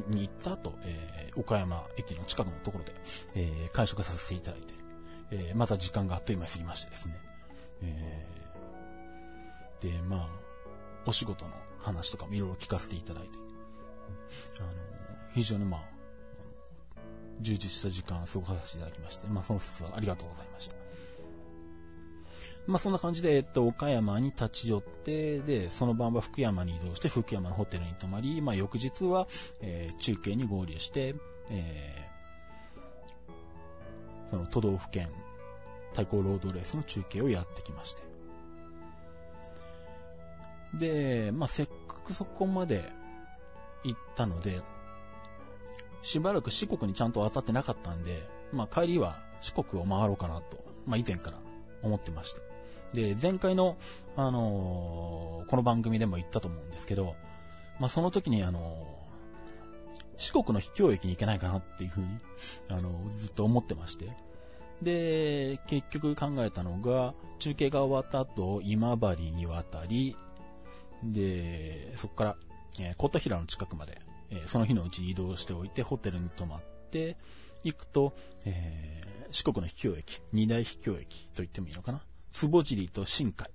に行った後、えー、岡山駅の近くのところで、えー、会食させていただいて、えー、また時間があっという間に過ぎましてですね。えー、で、まあ、お仕事の話とかもいろいろ聞かせていただいて、あの、非常にまあ、充実した時間を過ごさせていただきまして、まあ、その説はありがとうございました。まあ、そんな感じで、えっと、岡山に立ち寄って、で、その晩は福山に移動して、福山のホテルに泊まり、まあ、翌日は、えー、中継に合流して、えー、その都道府県対抗ロードレースの中継をやってきまして。で、まあ、せっかくそこまで行ったので、しばらく四国にちゃんと当たってなかったんで、まあ、帰りは四国を回ろうかなと、まあ、以前から思ってました。で、前回の、あのー、この番組でも言ったと思うんですけど、まあ、その時にあのー四国の秘境駅に行けないかなっていうふうに、あの、ずっと思ってまして。で、結局考えたのが、中継が終わった後、今治に渡り、で、そこから、えー、琴平の近くまで、えー、その日のうちに移動しておいて、ホテルに泊まって、行くと、えー、四国の秘境駅、二大秘境駅と言ってもいいのかな？坪尻と新海。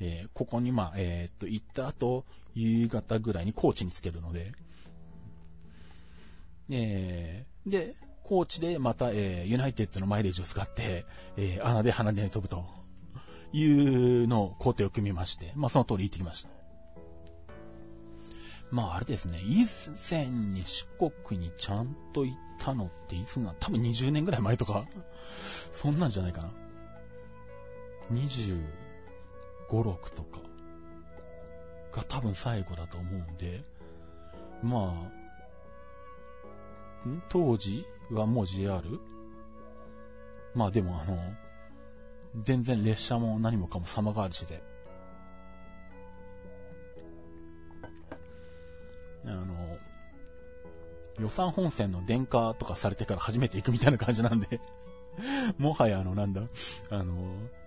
えー、ここにまあ、えー、っと、行った後、夕方ぐらいに高知につけるので、えー、で、高知でまた、えー、ユナイテッドのマイレージを使って、えー、穴で鼻で飛ぶというのを工程を組みまして、まあその通り行ってきました。まああれですね、以前に四国にちゃんと行ったのっていつな、多分20年ぐらい前とか、そんなんじゃないかな。25、6とかが多分最後だと思うんで、まあ、当時はもう JR? まあでもあの、全然列車も何もかも様変わりしてて、あの、予算本線の電化とかされてから初めて行くみたいな感じなんで。もはやあの、なんだ、あの、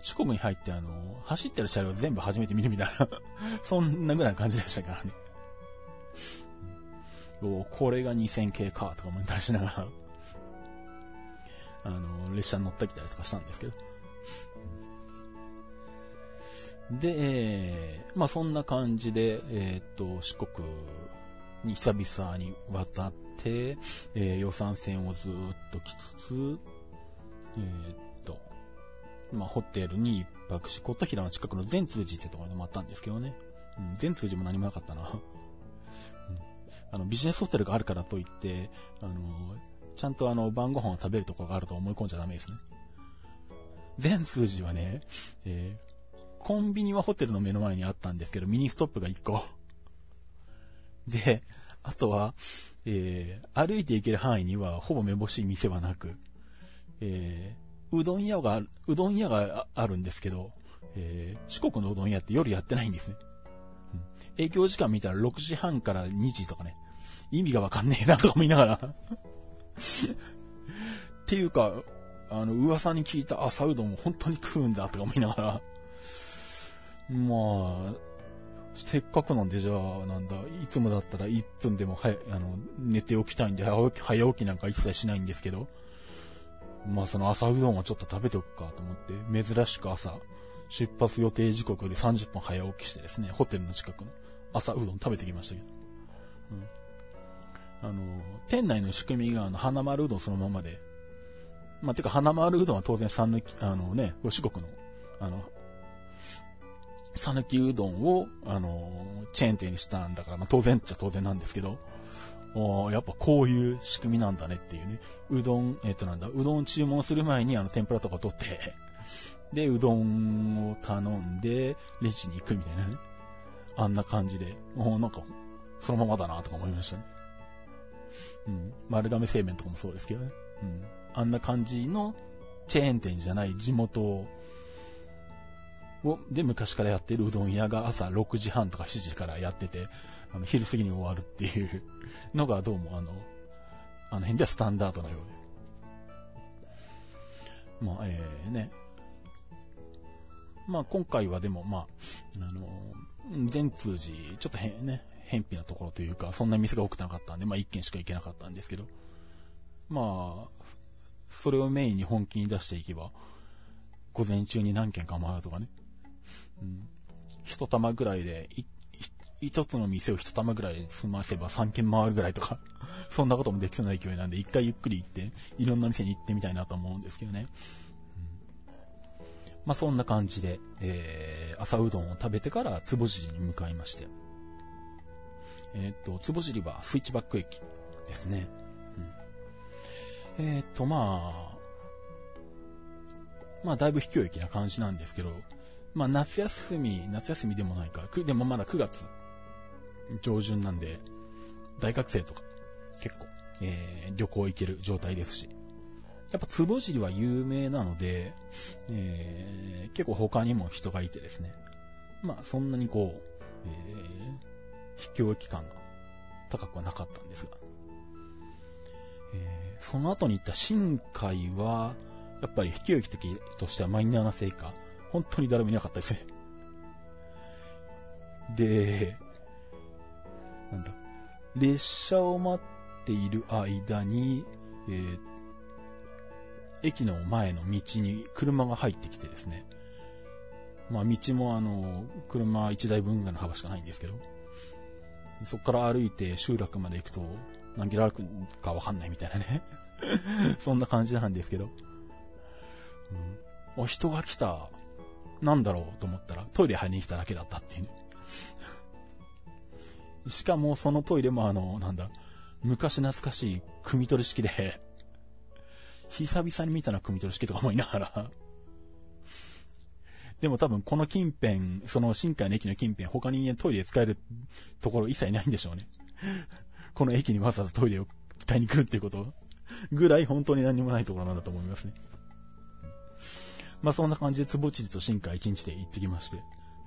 四国に入ってあの、走ってる車両全部初めて見るみたいな。そんなぐらいの感じでしたからね。おこれが2000系か、とか思ったりしながら。あの、列車に乗ってきたりとかしたんですけど。で、えー、まあそんな感じで、えー、っと、四国に久々に渡って、えー、予讃線をずっと来つつ、えー、っと、まあ、ホテルに一泊し、琴平の近くの善通寺ってところにもあったんですけどね。うん、善通寺も何もなかったな。うん、あの、ビジネスホテルがあるからといって、あの、ちゃんとあの、晩ご飯を食べるとこがあると思い込んじゃダメですね。善通寺はね、えー、コンビニはホテルの目の前にあったんですけど、ミニストップが1個。で、あとは、えー、歩いて行ける範囲にはほぼめぼしい店はなく、えー、うどん屋が、うどん屋があるんですけど、えー、四国のうどん屋って夜やってないんですね。うん、営業時間見たら6時半から2時とかね、意味がわかんねえなとか思いながらっていうか、あの、噂に聞いた朝うどんを本当に食うんだとか思いながらまあ、せっかくなんで、じゃあ、なんだ、いつもだったら1分でも早、あの、寝ておきたいんで、早起き、早起きなんか一切しないんですけど、まあその朝うどんをちょっと食べておくかと思って、珍しく朝、出発予定時刻より30分早起きしてですね、ホテルの近くの朝うどん食べてきましたけど。うん。あの、店内の仕組みが、あの、花丸うどんそのままで、まあ、てか、花丸うどんは当然、三抜き、あのね、四国の、あの、讃岐うどんを、あのチェーン店にしたんだから、まあ、当然っちゃ当然なんですけど、おやっぱこういう仕組みなんだねっていうね。うどん、えっ、となんだ、うどん注文する前にあの天ぷらとか取って で、うどんを頼んで、レジに行くみたいなね。あんな感じで、もうなんか、そのままだなとか思いましたね。うん。丸亀製麺とかもそうですけどね。うん。あんな感じのチェーン店じゃない地元を、で、昔からやってるうどん屋が朝6時半とか7時からやってて、あの、昼過ぎに終わるっていうのがどうもあの、あの辺ではスタンダードなようで。まあ、えー、ね。まあ、今回はでも、まあ、あの、全通寺、ちょっと変、ね、偏僻なところというか、そんな店が多くなかったんで、まあ、一軒しか行けなかったんですけど、まあ、それをメインに本気に出していけば、午前中に何軒か回るとかね、うん。一玉ぐらいで、一つの店を一玉ぐらいで済ませば3軒回るぐらいとか そんなこともできそうな勢いなんで、一回ゆっくり行って、いろんな店に行ってみたいなと思うんですけどね。うん、まあそんな感じで、えー、朝うどんを食べてから坪尻に向かいまして。えっ、と、坪尻はスイッチバック駅ですね。うん、えっ、と、まあ、まあだいぶ秘境駅な感じなんですけど、まあ夏休み、夏休みでもないか、でもまだ9月上旬なんで、大学生とか結構、えー、旅行行ける状態ですし、やっぱ坪尻は有名なので、えー、結構他にも人がいてですね、まあそんなにこう、えー、秘境期間が高くはなかったんですが、えー、その後に行った新海は、やっぱり秘境駅的としてはマイナーなせいか、本当に誰もいなかったですね。で、なんだ、列車を待っている間に、えー、駅の前の道に車が入ってきてですね、まあ道もあの、車1台分ぐらいの幅しかないんですけど、そこから歩いて集落まで行くと、何キロ歩くかわかんないみたいなね そんな感じなんですけど。うん、お、人が来た。なんだろうと思ったら、トイレ入りに来ただけだったっていうね。しかも、そのトイレもあの、なんだ、昔懐かしい、組取り式で久々に見たな、組取り式とか思いながらでも多分この近辺、その新海の駅の近辺、他にトイレ使えるところ一切ないんでしょうね。この駅にわざわざトイレを使いに来るっていうことぐらい本当に何もないところなんだと思いますね。まあそんな感じで坪知事と新海一日で行ってきまして、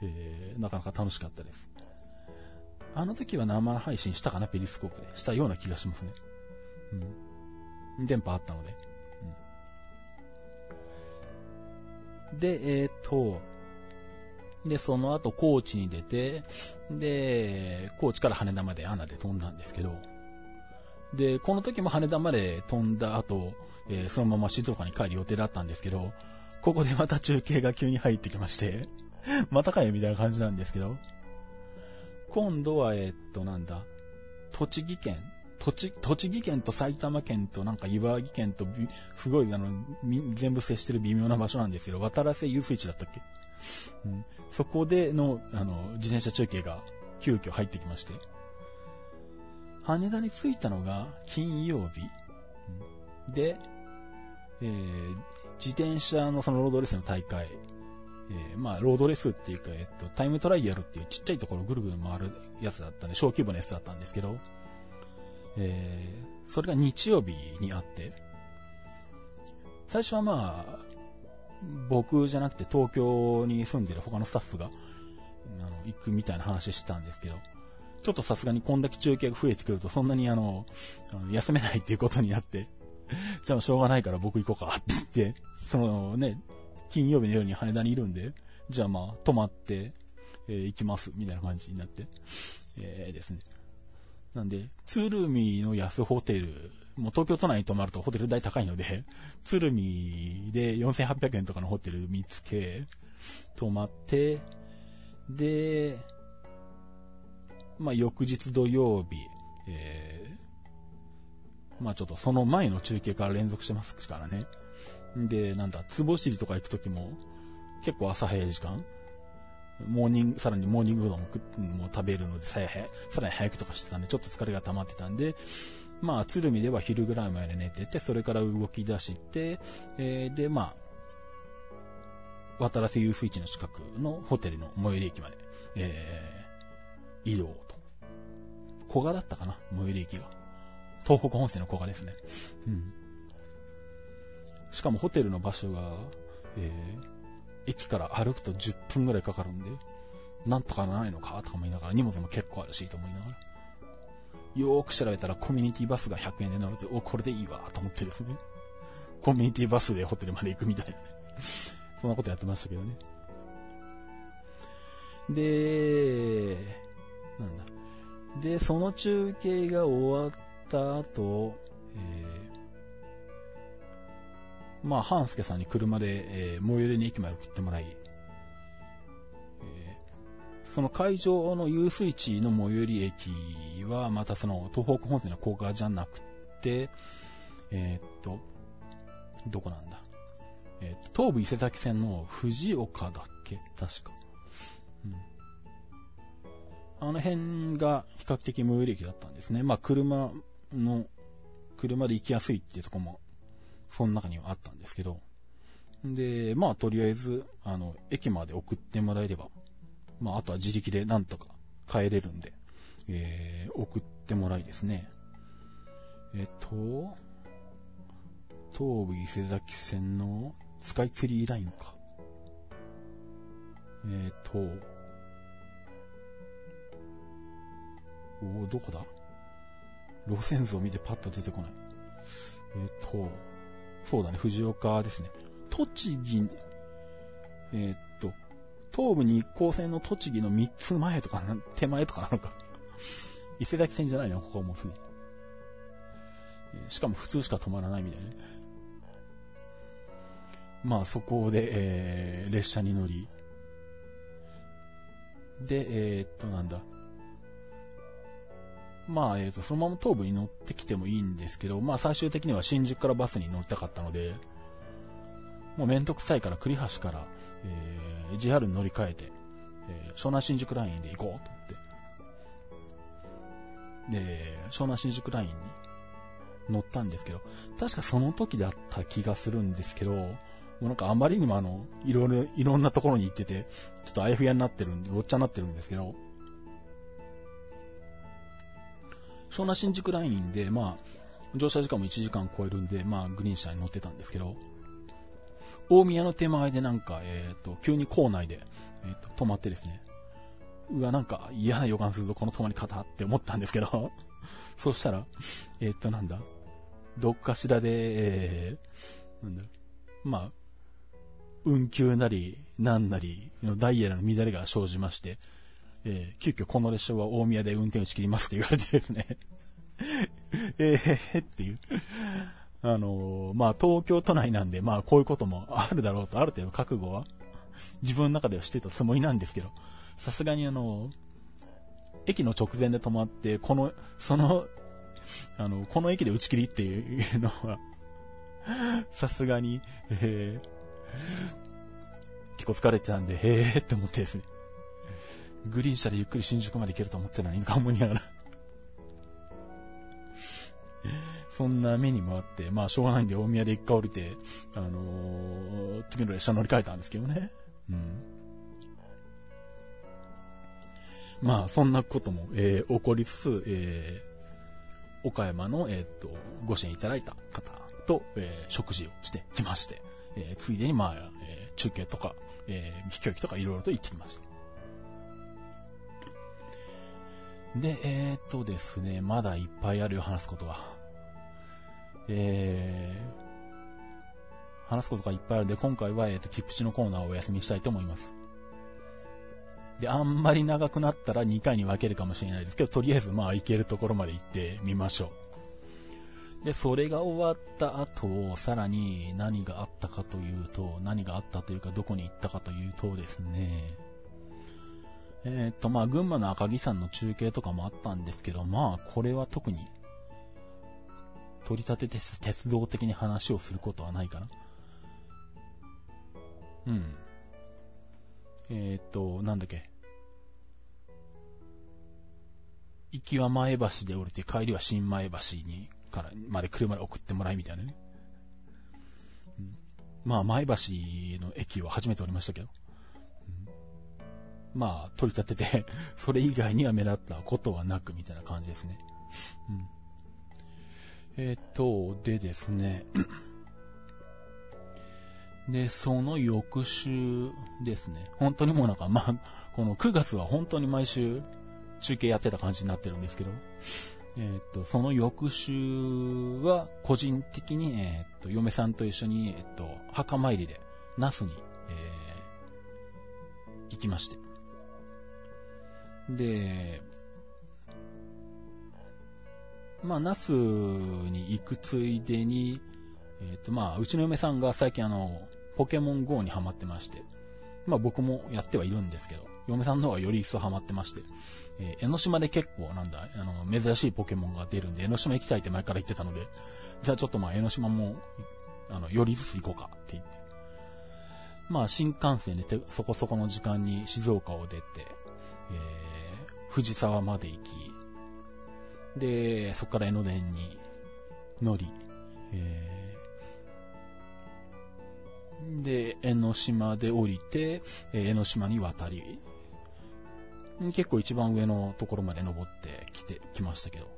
えー、なかなか楽しかったです。あの時は生配信したかな、ペリスコープで。したような気がしますね。うん。電波あったので。で、えっ、と、で、その後、高知に出て、で、高知から羽田までアナで飛んだんですけど、で、この時も羽田まで飛んだ後、えー、そのまま静岡に帰る予定だったんですけど、ここでまた中継が急に入ってきまして またかよみたいな感じなんですけど、今度は、えっと、なんだ、栃木県栃、栃木県と埼玉県となんか茨城県とすごいあの、全部接してる微妙な場所なんですけど、渡良瀬遊水地だったっけ？うん。そこでの、あの、自転車中継が急遽入ってきまして。羽田に着いたのが金曜日。で、えー、自転車のそのロードレースの大会、えー、まあ、ロードレースっていうか、えっと、タイムトライアルっていうちっちゃいところぐるぐる回るやつだったんで、小規模なやつだったんですけど、えー、それが日曜日にあって、最初はまあ、僕じゃなくて東京に住んでる他のスタッフが、あの、行くみたいな話してたんですけど、ちょっとさすがにこんだけ中継が増えてくると、そんなにあの、あの休めないっていうことになって、じゃあしょうがないから僕行こうかって言って、そのね、金曜日の夜に羽田にいるんで、じゃあまあ泊まって、えー、行きます、みたいな感じになって、えー、ですね。なんで、鶴見の安ホテル、もう東京都内に泊まるとホテル代高いので、鶴見で4800円とかのホテル見つけ、泊まって、で、まあ、翌日土曜日、えー、まあ、ちょっとその前の中継から連続してますからね。で、なんだ、つぼしりとか行くときも、結構朝早い時間モーニング、さらにモーニングうどんもも食べるので、さやさらに早くとかしてたんで、ちょっと疲れが溜まってたんで、まあ、鶴見では昼ぐらいまで寝てて、それから動き出して、えー、で、まあ、渡良瀬遊水地の近くのホテルの最寄り駅まで、えー、移動と。小賀だったかな？最寄り駅が。東北本線の小賀ですね。うん。しかもホテルの場所が、えー、駅から歩くと10分ぐらいかかるんで、なんとかならないのかとか思いながら、荷物も結構あるしと思いながら。よーく調べたらコミュニティバスが100円で乗ると、お、これでいいわと思ってですね。コミュニティバスでホテルまで行くみたいな。そんなことやってましたけどね。で、なんだ。で、その中継が終わった後、えーまあ、半助さんに車で、えー、最寄りに駅まで送ってもらい、えー、その会場の遊水地の最寄り駅は、またその東北本線の高架じゃなくて、えー、っと、どこなんだ？えー、っと、東武伊勢崎線の藤岡だっけ？確か。あの辺が比較的最寄り駅だったんですね。まあ、車の、車で行きやすいっていうとこもその中にはあったんですけど、で、まあ、とりあえず、あの、駅まで送ってもらえれば、まあ、あとは自力でなんとか帰れるんで、えー、送ってもらいですね。えっと、東武伊勢崎線のスカイツリーラインか。えっと、おどこだ？路線図を見てパッと出てこない。えっと、そうだね、藤岡ですね。栃木、えー、っと、東武日光線の栃木の3つ前とか、手前とかなのか。伊勢崎線じゃないの、ここはもうすでに。しかも普通しか止まらないみたいなね。まあそこで、えー、列車に乗り、で、えー、っと、なんだ。まあ、えっ、と、そのまま東部に乗ってきてもいいんですけど、まあ最終的には新宿からバスに乗りたかったので、もうめんどくさいから栗橋から、えー、JR に乗り換えて、えー、湘南新宿ラインで行こうと思って。で、湘南新宿ラインに乗ったんですけど、確かその時だった気がするんですけど、もうなんかあまりにもあの、いろいろ、いろんなところに行ってて、ちょっとあやふやになってるんで、ごっちゃになってるんですけど、湘南新宿ラインで、まあ、乗車時間も1時間超えるんで、まあ、グリーン車に乗ってたんですけど、大宮の手前でなんか、えっ、ー、と、急に構内で、えっ、ー、と、止まってですね、うわ、なんか嫌な予感するぞ、この止まり方って思ったんですけど、そしたら、えっ、ー、と、なんだ、どっかしらで、えー、なんだ、まあ、運休なり、なんなりのダイヤの乱れが生じまして、えー、急遽この列車は大宮で運転を仕切りますって言われてですね。えーっていう。あのー、まあ、東京都内なんで、まあ、こういうこともあるだろうと、ある程度覚悟は、自分の中ではしてたつもりなんですけど、さすがにあの、駅の直前で止まって、この、その、あの、この駅で打ち切りっていうのは、さすがに、えー、結構疲れてたんで、へーって思ってですね、グリーン車でゆっくり新宿まで行けると思ってないのか思いながらそんな目にもあって、まあ、しょうがないんで大宮で一回降りて、あのー、次の列車乗り換えたんですけどね。うん。まあ、そんなことも、えー、起こりつつ、えー、岡山の、え、っと、ご支援いただいた方と、えー、食事をしてきまして、えー、ついでに、まあ、えー、中継とか、えー、飛行機とかいろいろと行ってきました。で、えー、っとですね、まだいっぱいあるよ、話すことは。えー、話すことがいっぱいあるんで、今回は、えっ、と、キプチのコーナーをお休みしたいと思います。で、あんまり長くなったら2回に分けるかもしれないですけど、とりあえずまあ行けるところまで行ってみましょう。で、それが終わった後、さらに何があったかというと、何があったというか、どこに行ったかというとですね、えっ、と、まあ、群馬の赤城山の中継とかもあったんですけど、まあ、これは特に取り立てて鉄道的に話をすることはないかな。うん。えー、っと、なんだっけ。行きは前橋で降りて帰りは新前橋に、から、まで車で送ってもらいみたいなね。うん、まあ、前橋の駅は初めて降りましたけど。まあ、取り立てて それ以外には目立ったことはなくみたいな感じですね。うんえっ、と、でですね。で、その翌週ですね。本当にもうなんか、まあ、この9月は本当に毎週中継やってた感じになってるんですけど、えっ、と、その翌週は個人的に、えっ、と、嫁さんと一緒に、えっ、と、墓参りで、那須に、えー、行きまして。で、まあ、那須に行くついでに、えっ、ー、と、まあ、うちの嫁さんが最近あの、ポケモン GO にハマってまして、まあ僕もやってはいるんですけど、嫁さんの方がより一層ハマってまして、えー、江ノ島で結構なんだ、あの、珍しいポケモンが出るんで、江ノ島行きたいって前から言ってたので、じゃあちょっとまあ江ノ島も、あの、よりずつ行こうかって言って。まあ新幹線でそこそこの時間に静岡を出て、えー、藤沢まで行き、で、そこから江ノ電に乗り、えー、で、江ノ島で降りて、え江ノ島に渡り、結構一番上のところまで登ってきて、きましたけど。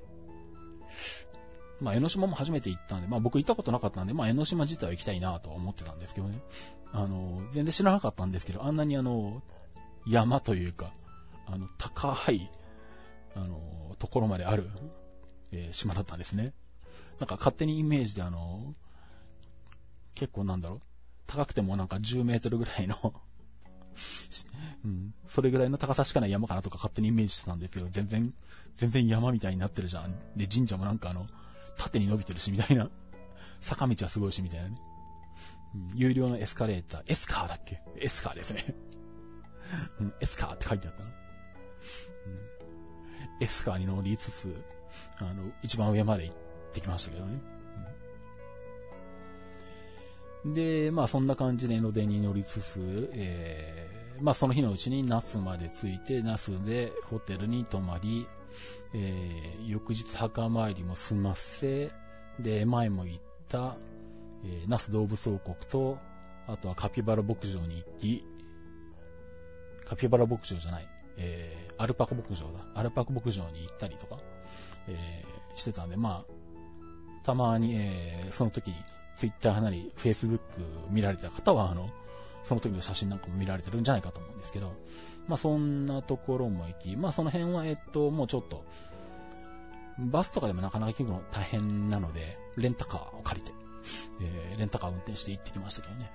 まあ、江ノ島も初めて行ったんで、まあ僕行ったことなかったんで、まあ江ノ島自体は行きたいなとは思ってたんですけどね。あの、全然知らなかったんですけど、あんなにあの、山というか、あの、高い、あの、ところまである、えー、島だったんですね。なんか勝手にイメージであの、結構なんだろう、高くてもなんか10メートルぐらいの うん、それぐらいの高さしかない山かなとか勝手にイメージしてたんですけど、全然、全然山みたいになってるじゃん。で、神社もなんかあの、縦に伸びてるし、みたいな。坂道はすごいし、みたいなね。うん有料のエスカレーター、エスカーだっけ？エスカーですね。うん、エスカーって書いてあったな。エスカーに乗りつつ、あの、一番上まで行ってきましたけどね。うん、で、まあそんな感じで江ノ電に乗りつつ、えー、まあその日のうちに那須まで着いて、那須でホテルに泊まり、えー、翌日墓参りも済ませ、で、前も言った、えー、那須動物王国と、あとはカピバラ牧場に行き、カピバラ牧場じゃない、えー、アルパカ牧場だ。アルパカ牧場に行ったりとか、えー、してたんで、まあ、たまに、えー、その時、ツイッターなり、フェイスブック見られた方は、あの、その時の写真なんかも見られてるんじゃないかと思うんですけど、まあそんなところも行き、まあその辺は、えっと、もうちょっと、バスとかでもなかなか行くの大変なので、レンタカーを借りて、えー、レンタカー運転して行ってきましたけどね。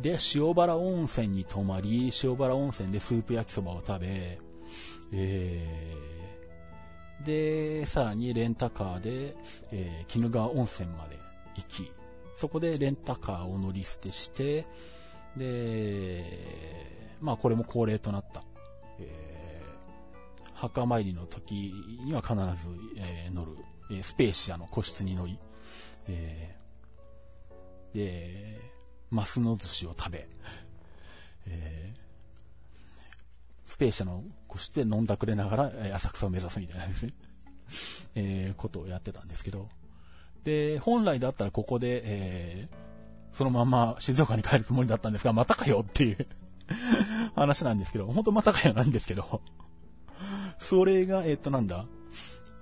で、塩原温泉に泊まり、塩原温泉でスープ焼きそばを食べ、えー、で、さらにレンタカーで、えー、鬼怒川温泉まで行き、そこでレンタカーを乗り捨てして、で、まあこれも恒例となった、えー、墓参りの時には必ず、えー、乗る、え、スペーシアの個室に乗り、えー、で、マスの寿司を食べ、えー、スペーシャの個室で飲んだくれながら、え浅草を目指すみたいなですね、えー、ことをやってたんですけど、で、本来だったらここで、えー、そのまま静岡に帰るつもりだったんですが、またかよっていう 話なんですけど、本当またかよなんですけど、それが、えっ、と、なんだ、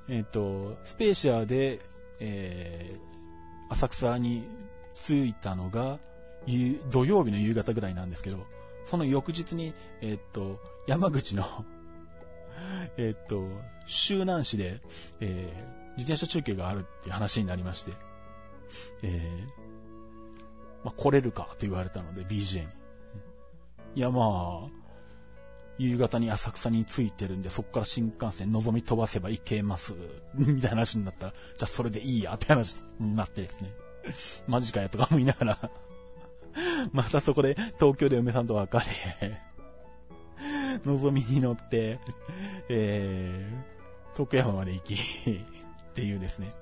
えっ、と、スペーシアで、えー、浅草に着いたのが、土曜日の夕方ぐらいなんですけど、その翌日に、えっと、山口の えっと、周南市で、えー、自転車中継があるっていう話になりまして、えー、まあ、来れるかと言われたので、BJ に。いや、まあ、夕方に浅草に着いてるんで、そこから新幹線望み飛ばせば行けます。みたいな話になったら、じゃあそれでいいやって話になってですね。マジかやとか思いながらまたそこで東京で嫁さんと別れ のぞみに乗って、えー、徳山まで行きっていうですね。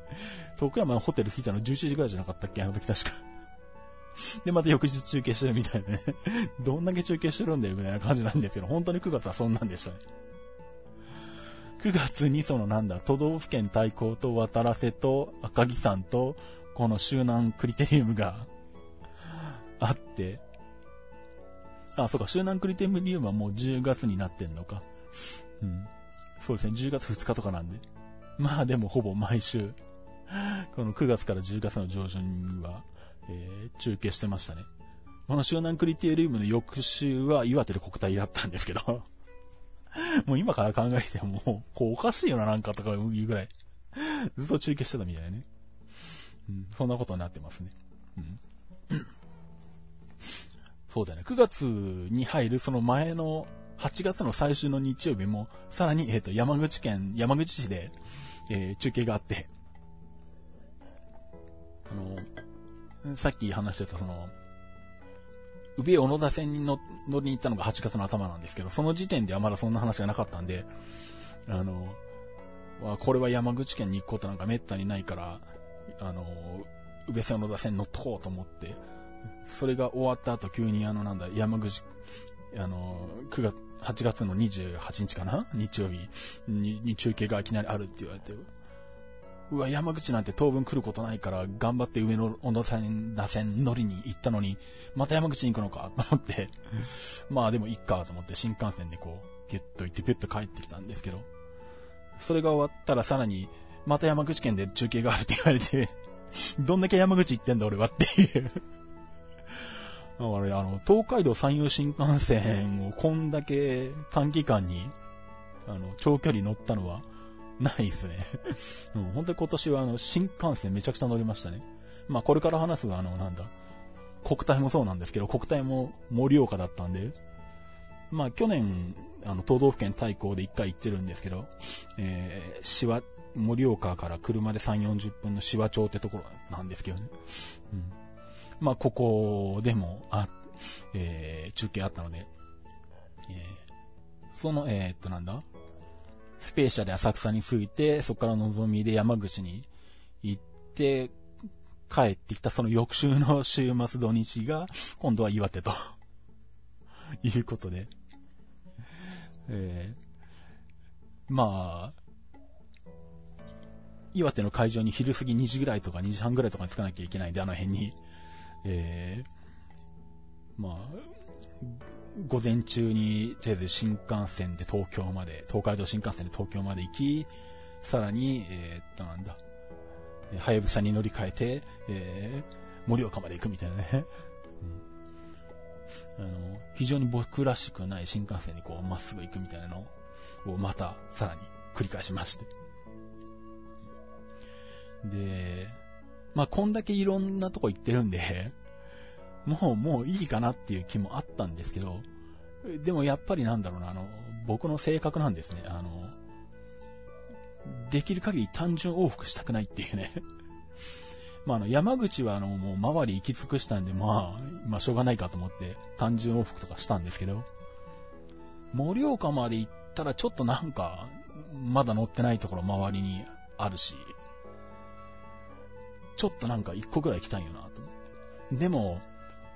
徳山のホテル着いたの11時ぐらいじゃなかったっけ？あの時確か。で、また翌日中継してるみたいなね。どんだけ中継してるんだよ、みたいな感じなんですけど、本当に9月はそんなんでしたね。9月にそのなんだ、都道府県対抗と渡良瀬と赤城山と、この周南クリテリウムがあって、あ、そうか、周南クリテムリウムはもう10月になってんのか。うん。そうですね、10月2日とかなんで。まあでもほぼ毎週、この9月から10月の上旬には、えー、中継してましたね。この周南クリテリウムの翌週は岩手で国体だったんですけど もう今から考えても、こうおかしいよななんかとか言うぐらいずっと中継してたみたいね。うん、そんなことになってますね。うんそうだね。9月に入るその前の8月の最終の日曜日も、さらに、えっ、ー、と、山口県、山口市で、えー、中継があって、あの、さっき話してたその、宇部小野田線に乗乗りに行ったのが8月の頭なんですけど、その時点ではまだそんな話がなかったんで、あの、これは山口県に行くことなんか滅多にないから、あの、宇部線小野田線に乗っとこうと思って、それが終わった後急にあのなんだ、山口、あの、9月、8月の28日かな？日曜日。にに中継がいきなりあるって言われて、うわ、山口なんて当分来ることないから、頑張って上の温度線、打線乗りに行ったのに、また山口に行くのか？と思って、まあでもいっかと思って新幹線でこう、ギュッと行ってピュッと帰ってきたんですけど、それが終わったらさらに、また山口県で中継があるって言われて、どんだけ山口行ってんだ俺はっていう。だから、あの、東海道山陽新幹線をこんだけ短期間に、あの、長距離乗ったのは、ないですね。うん、本当に今年はあの、新幹線めちゃくちゃ乗りましたね。まあ、これから話すあの、なんだ、国体もそうなんですけど、国体も盛岡だったんで、まあ、去年、あの、都道府県対抗で一回行ってるんですけど、えー、しわ、盛岡から車で3、40分の紫波町ってところなんですけどね。うん。まあ、ここでも、あ、えー、中継あったので、えー、その、えー、っと、なんだ？スペーシャで浅草に着いて、そこからのぞみで山口に行って、帰ってきたその翌週の週末土日が、今度は岩手と いうことで、えー、まあ、岩手の会場に昼過ぎ2時ぐらいとか2時半ぐらいとかに着かなきゃいけないんで、あの辺に。えー、まあ、午前中に、とりあえず新幹線で東京まで、東海道新幹線で東京まで行き、さらに、えー、っと、なんだ、はやぶさに乗り換えて、えー、盛岡まで行くみたいなね。うん、あの、非常に僕らしくない新幹線にこう、まっすぐ行くみたいなのを、また、さらに繰り返しまして。で、まあ、こんだけいろんなとこ行ってるんで、もう、もういいかなっていう気もあったんですけど、でもやっぱりなんだろうな、あの、僕の性格なんですね。あの、できる限り単純往復したくないっていうね まあ、あの、山口はあの、もう周り行き尽くしたんで、まあ、まあ、しょうがないかと思って単純往復とかしたんですけど、盛岡まで行ったらちょっとなんか、まだ乗ってないところ周りにあるし、ちょっとなんか一個ぐらい行きたいよなと思って。でも、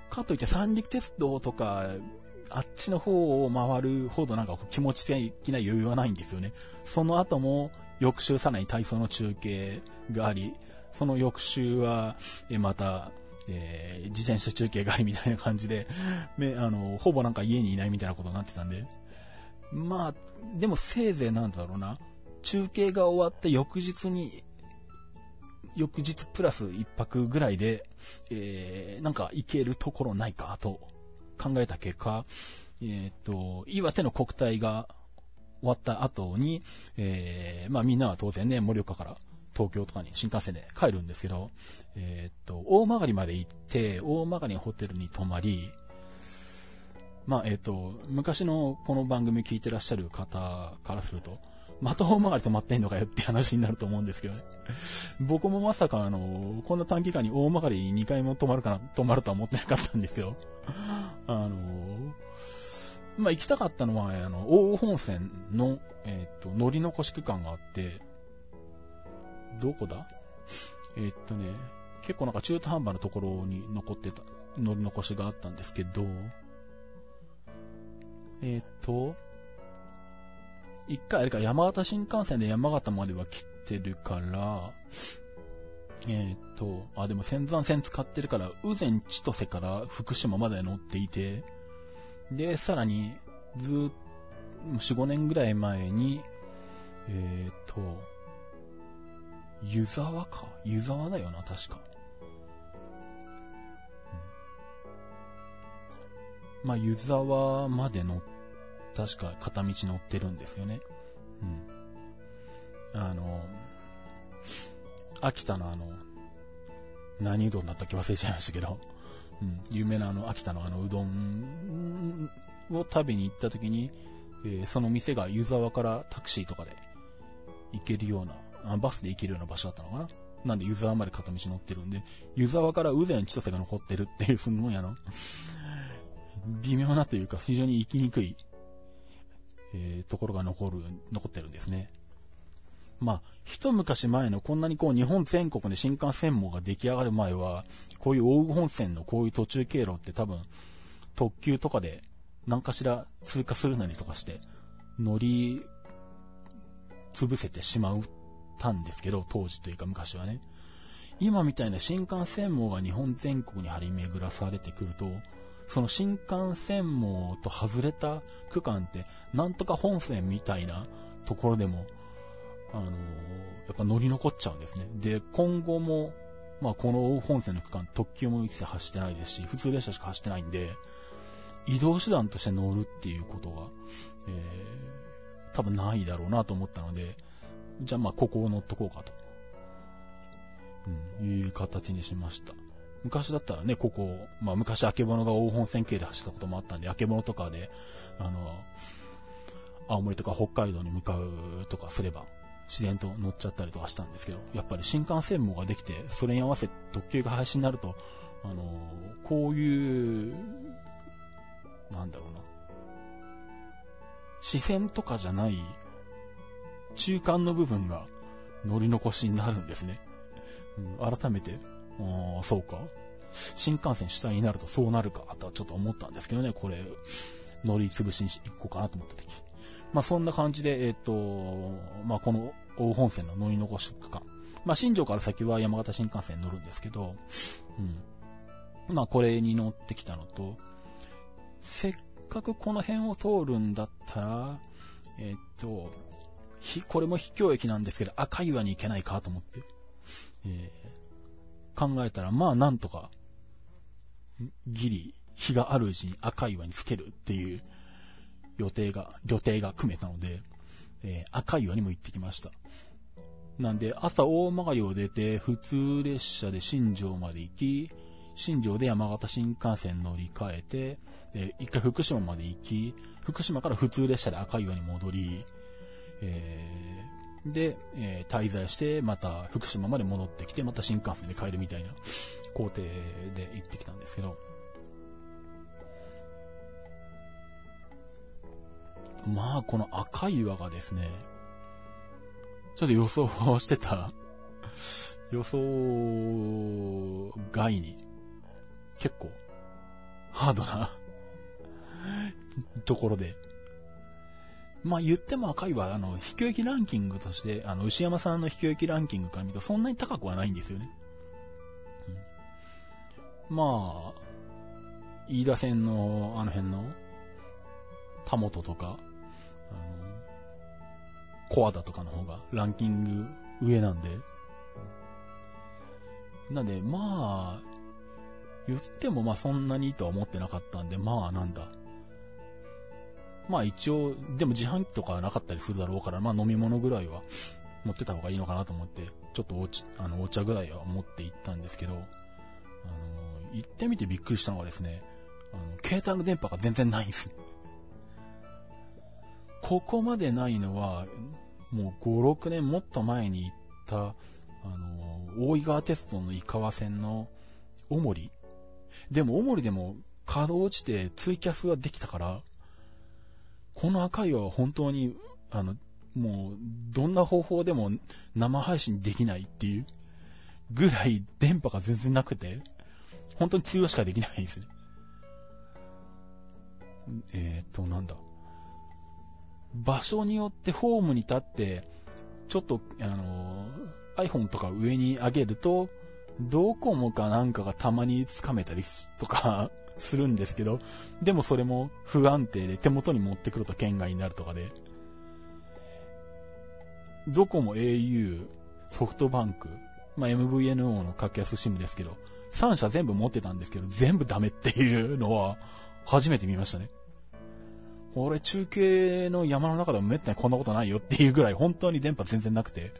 かといって三陸鉄道とか、あっちの方を回るほどなんか気持ち的な余裕はないんですよね。その後も翌週さらに体操の中継があり、その翌週は、えまた、えー、自転車中継がありみたいな感じで、め、あの、ほぼなんか家にいないみたいなことになってたんで。まあ、でもせいぜいなんだろうな。中継が終わって翌日に翌日プラス1泊ぐらいで、えー、なんか行けるところないかと考えた結果、えー、っと、岩手の国体が終わった後に、えー、まあみんなは当然ね、盛岡から東京とかに新幹線で帰るんですけど、えー、っと、大曲まで行って、大曲ホテルに泊まり、まあ、えっと、昔のこの番組聞いてらっしゃる方からすると、また大曲り止まってんのかよって話になると思うんですけどね。僕もまさかあの、こんな短期間に大曲がり2回も止まるかな、止まるとは思ってなかったんですけど、あの、まあ、行きたかったのは、あの、大本線の、えっ、と、乗り残し区間があって、どこだ？えっ、とね、結構なんか中途半端なところに残ってた、乗り残しがあったんですけど、えっ、と、一回あれか、山形新幹線で山形までは来てるから、えっ、と、あ、でも仙山線使ってるから、宇前千歳から福島まで乗っていて、で、さらに、ずっと、4、5年ぐらい前に、えっ、と、湯沢か？湯沢だよな、確か。まあ、湯沢まで乗って確か片道乗ってるんですよね。うん。あの、秋田のあの、何うどんだったっけ忘れちゃいましたけど、うん、有名なあの、秋田のあのうどんを食べに行った時に、えー、その店が湯沢からタクシーとかで行けるような、あバスで行けるような場所だったのかななんで湯沢まで片道乗ってるんで、湯沢から宇前千歳が残ってるっていう、すんごいあの、微妙なというか非常に行きにくいえー、ところが残る、残ってるんですね。まあ、一昔前のこんなにこう日本全国で新幹線網が出来上がる前は、こういう大本線のこういう途中経路って多分、特急とかで何かしら通過するなりとかして、乗り、潰せてしまったんですけど、当時というか昔はね。今みたいな新幹線網が日本全国に張り巡らされてくると、その新幹線網と外れた区間って、なんとか本線みたいなところでも、あのー、やっぱ乗り残っちゃうんですね。で、今後も、まあこの本線の区間、特急も一切走ってないですし、普通列車しか走ってないんで、移動手段として乗るっていうことが、えー、多分ないだろうなと思ったので、じゃあまあここを乗っとこうかと、うん、いう形にしました。昔だったらね、ここ、まあ昔、あけぼのが大本線系で走ったこともあったんで、あけぼのとかで、あの、青森とか北海道に向かうとかすれば、自然と乗っちゃったりとかしたんですけど、やっぱり新幹線網ができて、それに合わせ特急が廃止になると、あの、こういう、なんだろうな。視線とかじゃない、中間の部分が乗り残しになるんですね。うん、改めて、ああ、そうか。新幹線主体になるとそうなるか、とはちょっと思ったんですけどね、これ、乗り潰しに行こうかなと思った時。まあそんな感じで、えっ、と、まあこの大本線の乗り残し区間。まあ新庄から先は山形新幹線に乗るんですけど、うん。まあこれに乗ってきたのと、せっかくこの辺を通るんだったら、えっ、と、ひ、これも秘境駅なんですけど、赤岩に行けないかと思って、え、考えたら、まあなんとか、ギリ、日があるうちに赤岩につけるっていう予定が、予定が組めたので、えー、赤岩にも行ってきました。なんで、朝大曲を出て、普通列車で新庄まで行き、新庄で山形新幹線乗り換えて、え一回福島まで行き、福島から普通列車で赤岩に戻り、え、で、えー、滞在して、また福島まで戻ってきて、また新幹線で帰るみたいな工程で行ってきたんですけど、まあ、この赤い岩がですね、ちょっと予想をしてた 予想外に、結構、ハードな ところで。まあ言っても赤いは、あの、秘境駅ランキングとして、あの、牛山さんの秘境駅ランキングから見るとそんなに高くはないんですよね。うん、まあ、飯田線のあの辺の、田本とか、あのコアだとかの方がランキング上なんで。なんで、まあ、言ってもまあそんなにとは思ってなかったんで、まあなんだ。まあ一応、でも自販機とかなかったりするだろうから、まあ飲み物ぐらいは持ってた方がいいのかなと思って、ちょっとおちあのお茶ぐらいは持って行ったんですけど、あの、行ってみてびっくりしたのはですね、あの、携帯の電波が全然ないんです。ここまでないのは、もう5、6年もっと前に行った、あの、大井川鉄道の井川線の小森。でも小森でも稼働落ちてツイキャスができたから、この赤いは本当に、あの、もう、どんな方法でも生配信できないっていうぐらい電波が全然なくて、本当に通話しかできないですね。えー、っと、なんだ。場所によってホームに立って、ちょっと、あの、iPhone とか上に上げると、ドコモかなんかがたまにつかめたりとかするんですけど、でもそれも不安定で手元に持ってくると圏外になるとかで、ドコモ au、ソフトバンク、まあ、MVNO の格安 SIM ですけど、3社全部持ってたんですけど、全部ダメっていうのは初めて見ましたね。俺中継の山の中でもめったにこんなことないよっていうぐらい本当に電波全然なくて、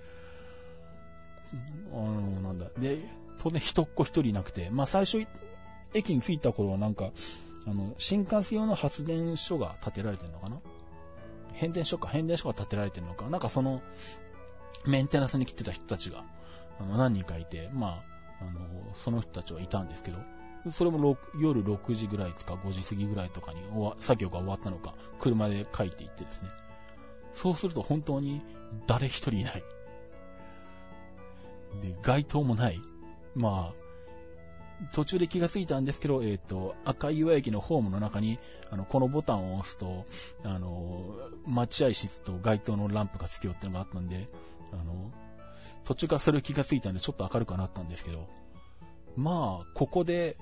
あの、なんだ。で、当然人っ子一人いなくて、まあ最初、駅に着いた頃はなんか、あの、新幹線用の発電所が建てられてるのかな？変電所か、変電所が建てられてるのか、なんかその、メンテナンスに来てた人たちが、あの、何人かいて、まあ、あの、その人たちはいたんですけど、それも夜6時ぐらいとか5時過ぎぐらいとかに作業が終わったのか、車で帰っていってですね。そうすると本当に誰一人いない。で、街灯もない。まあ、途中で気がついたんですけど、えっ、ー、と、赤岩駅のホームの中に、あの、このボタンを押すと、あの、待合室と街灯のランプがつきよってのがあったんで、あの、途中からそれを気がついたんでちょっと明るくはなったんですけど、まあ、ここで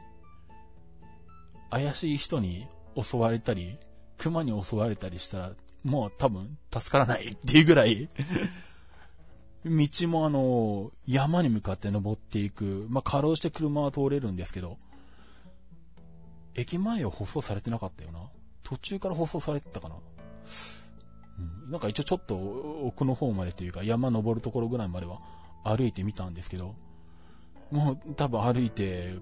怪しい人に襲われたり、熊に襲われたりしたら、もう多分助からないっていうぐらい道もあの、山に向かって登っていく、まあ、かろうして車は通れるんですけど、駅前は舗装されてなかったよな。途中から舗装されてたかな。うん、なんか一応ちょっと奥の方までというか山登るところぐらいまでは歩いてみたんですけど、もう多分歩いて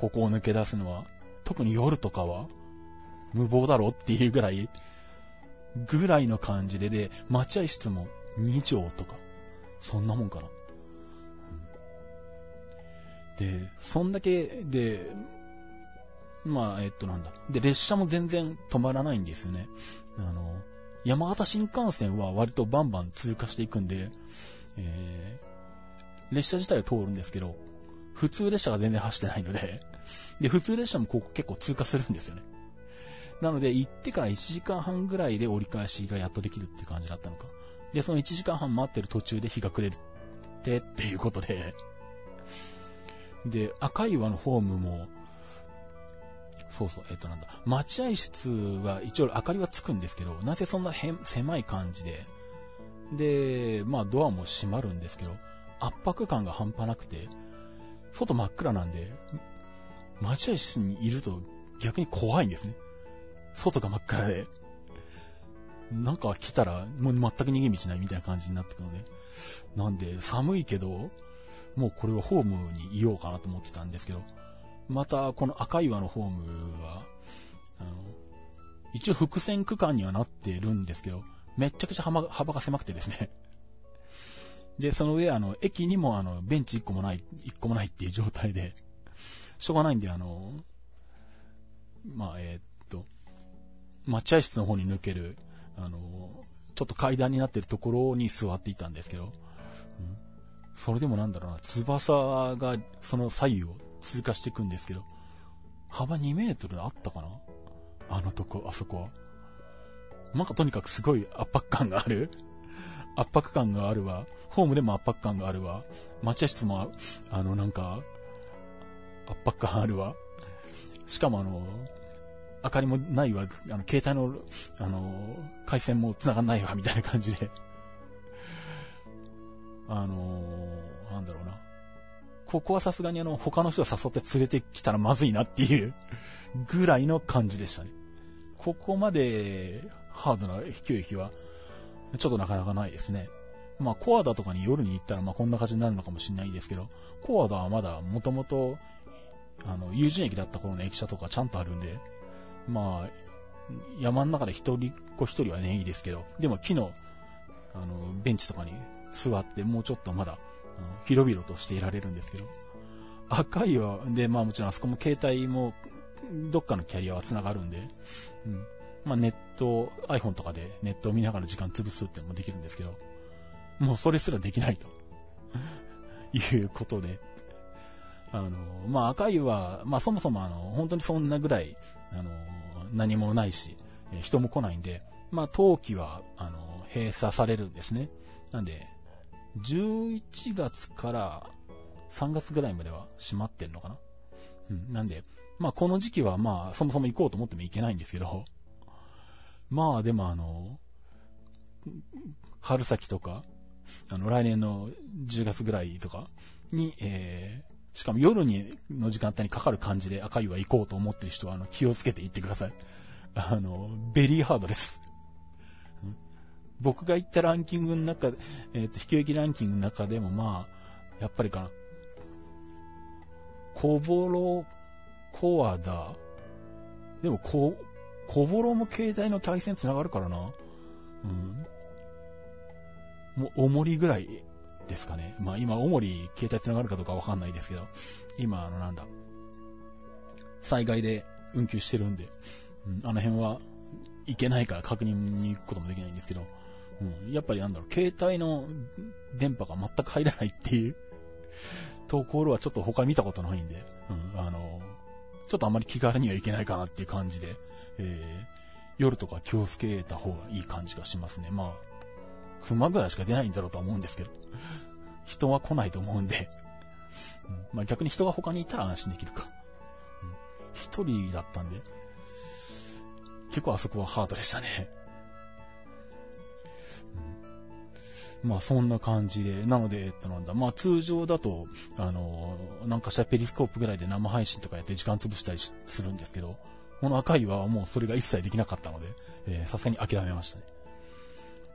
ここを抜け出すのは、特に夜とかは、無謀だろっていうぐらい、ぐらいの感じで、で、待合室も2畳とか、そんなもんかな。で、そんだけで、まあ、えっとなんだ。で、列車も全然止まらないんですよね。あの、山形新幹線は割とバンバン通過していくんで、えー、列車自体は通るんですけど、普通列車が全然走ってないので、で、普通列車もここ結構通過するんですよね。なので、行ってから1時間半ぐらいで折り返しがやっとできるって感じだったのか。で、その1時間半待ってる途中で日が暮れてっていうことで、で、赤い岩のホームも、そうそう、えっ、となんだ、待合室は一応明かりはつくんですけど、なぜそんな狭い感じで、で、まあドアも閉まるんですけど、圧迫感が半端なくて、外真っ暗なんで、待合室にいると逆に怖いんですね。外が真っ暗で。なんか来たら、もう全く逃げ道ないみたいな感じになってくるので。なんで、寒いけど、もうこれはホームにいようかなと思ってたんですけど、またこの赤岩のホームは、あの、一応伏線区間にはなってるんですけど、めちゃくちゃ幅幅が狭くてですね。で、その上、あの、駅にもあの、ベンチ1個もない、1個もないっていう状態で、しょうがないんで、あの、まあ、えー、っと、待合室の方に抜ける、あの、ちょっと階段になってるところに座っていたんですけど、うん、それでもなんだろうな、翼がその左右を通過していくんですけど、幅2メートルあったかな？あのとこ、あそこは。なんかとにかくすごい圧迫感がある 圧迫感があるわ。ホームでも圧迫感があるわ。待合室も、あの、なんか、圧迫感あるわ。しかもあの、明かりもないわ。あの、携帯の、あの、回線も繋がんないわ、みたいな感じで。あのなんだろうな。ここはさすがにあの、他の人を誘って連れてきたらまずいなっていうぐらいの感じでしたね。ここまでハードな秘境駅は、ちょっとなかなかないですね。まあ、コアダとかに夜に行ったら、まあ、こんな感じになるのかもしれないですけど、コアダはまだ、もともと、あの、友人駅だった頃の駅舎とかちゃんとあるんで、まあ、山の中で一人っ子一人はね、いいですけど、でも木の、あの、ベンチとかに座って、もうちょっとまだ、広々としていられるんですけど、赤いは、で、まあもちろんあそこも携帯も、どっかのキャリアは繋がるんで、うん。まあネット、iPhone とかでネットを見ながら時間潰すってのもできるんですけど、もうそれすらできないということで、あの、まあ赤いは、まあそもそもあの、本当にそんなぐらい、あの、何もないし、人も来ないんで、まあ冬季は、あの、閉鎖されるんですね。なんで、11月から3月ぐらいまでは閉まってんのかなうん。なんで、まあこの時期はまあそもそも行こうと思っても行けないんですけど、まあでもあの、春先とか、あの来年の10月ぐらいとかに、えー、しかも夜にの時間帯にかかる感じで赤いは行こうと思ってる人はあの気をつけて行ってください。あの、ベリーハードです。僕が言ったランキングの中で、えっ、ー、と、引き受けランキングの中でもまあ、やっぱりかな、コボロ、コアだ。でも、コ、コボロも携帯の回線繋がるからな。うん。もう、おもりぐらいですかね。まあ今、おもり携帯繋がるかどうかわかんないですけど、今、あの、なんだ、災害で運休してるんで、うん、あの辺はいけないから確認に行くこともできないんですけど、うん、やっぱりなんだろう、携帯の電波が全く入らないっていう ところはちょっと他見たことないんで、うん、あの、ちょっとあまり気軽にはいけないかなっていう感じで、えー、夜とか気をつけた方がいい感じがしますね。まあ、熊ぐらいしか出ないんだろうとは思うんですけど、人は来ないと思うんで、うん、まあ逆に人が他にいたら安心できるか。一、人だったんで、結構あそこはハードでしたね。まあそんな感じで、なので、えっとなんだ、まあ通常だと、あの、なんかしたペリスコープぐらいで生配信とかやって時間潰したりするんですけど、この赤いはもうそれが一切できなかったので、えさすがに諦めましたね。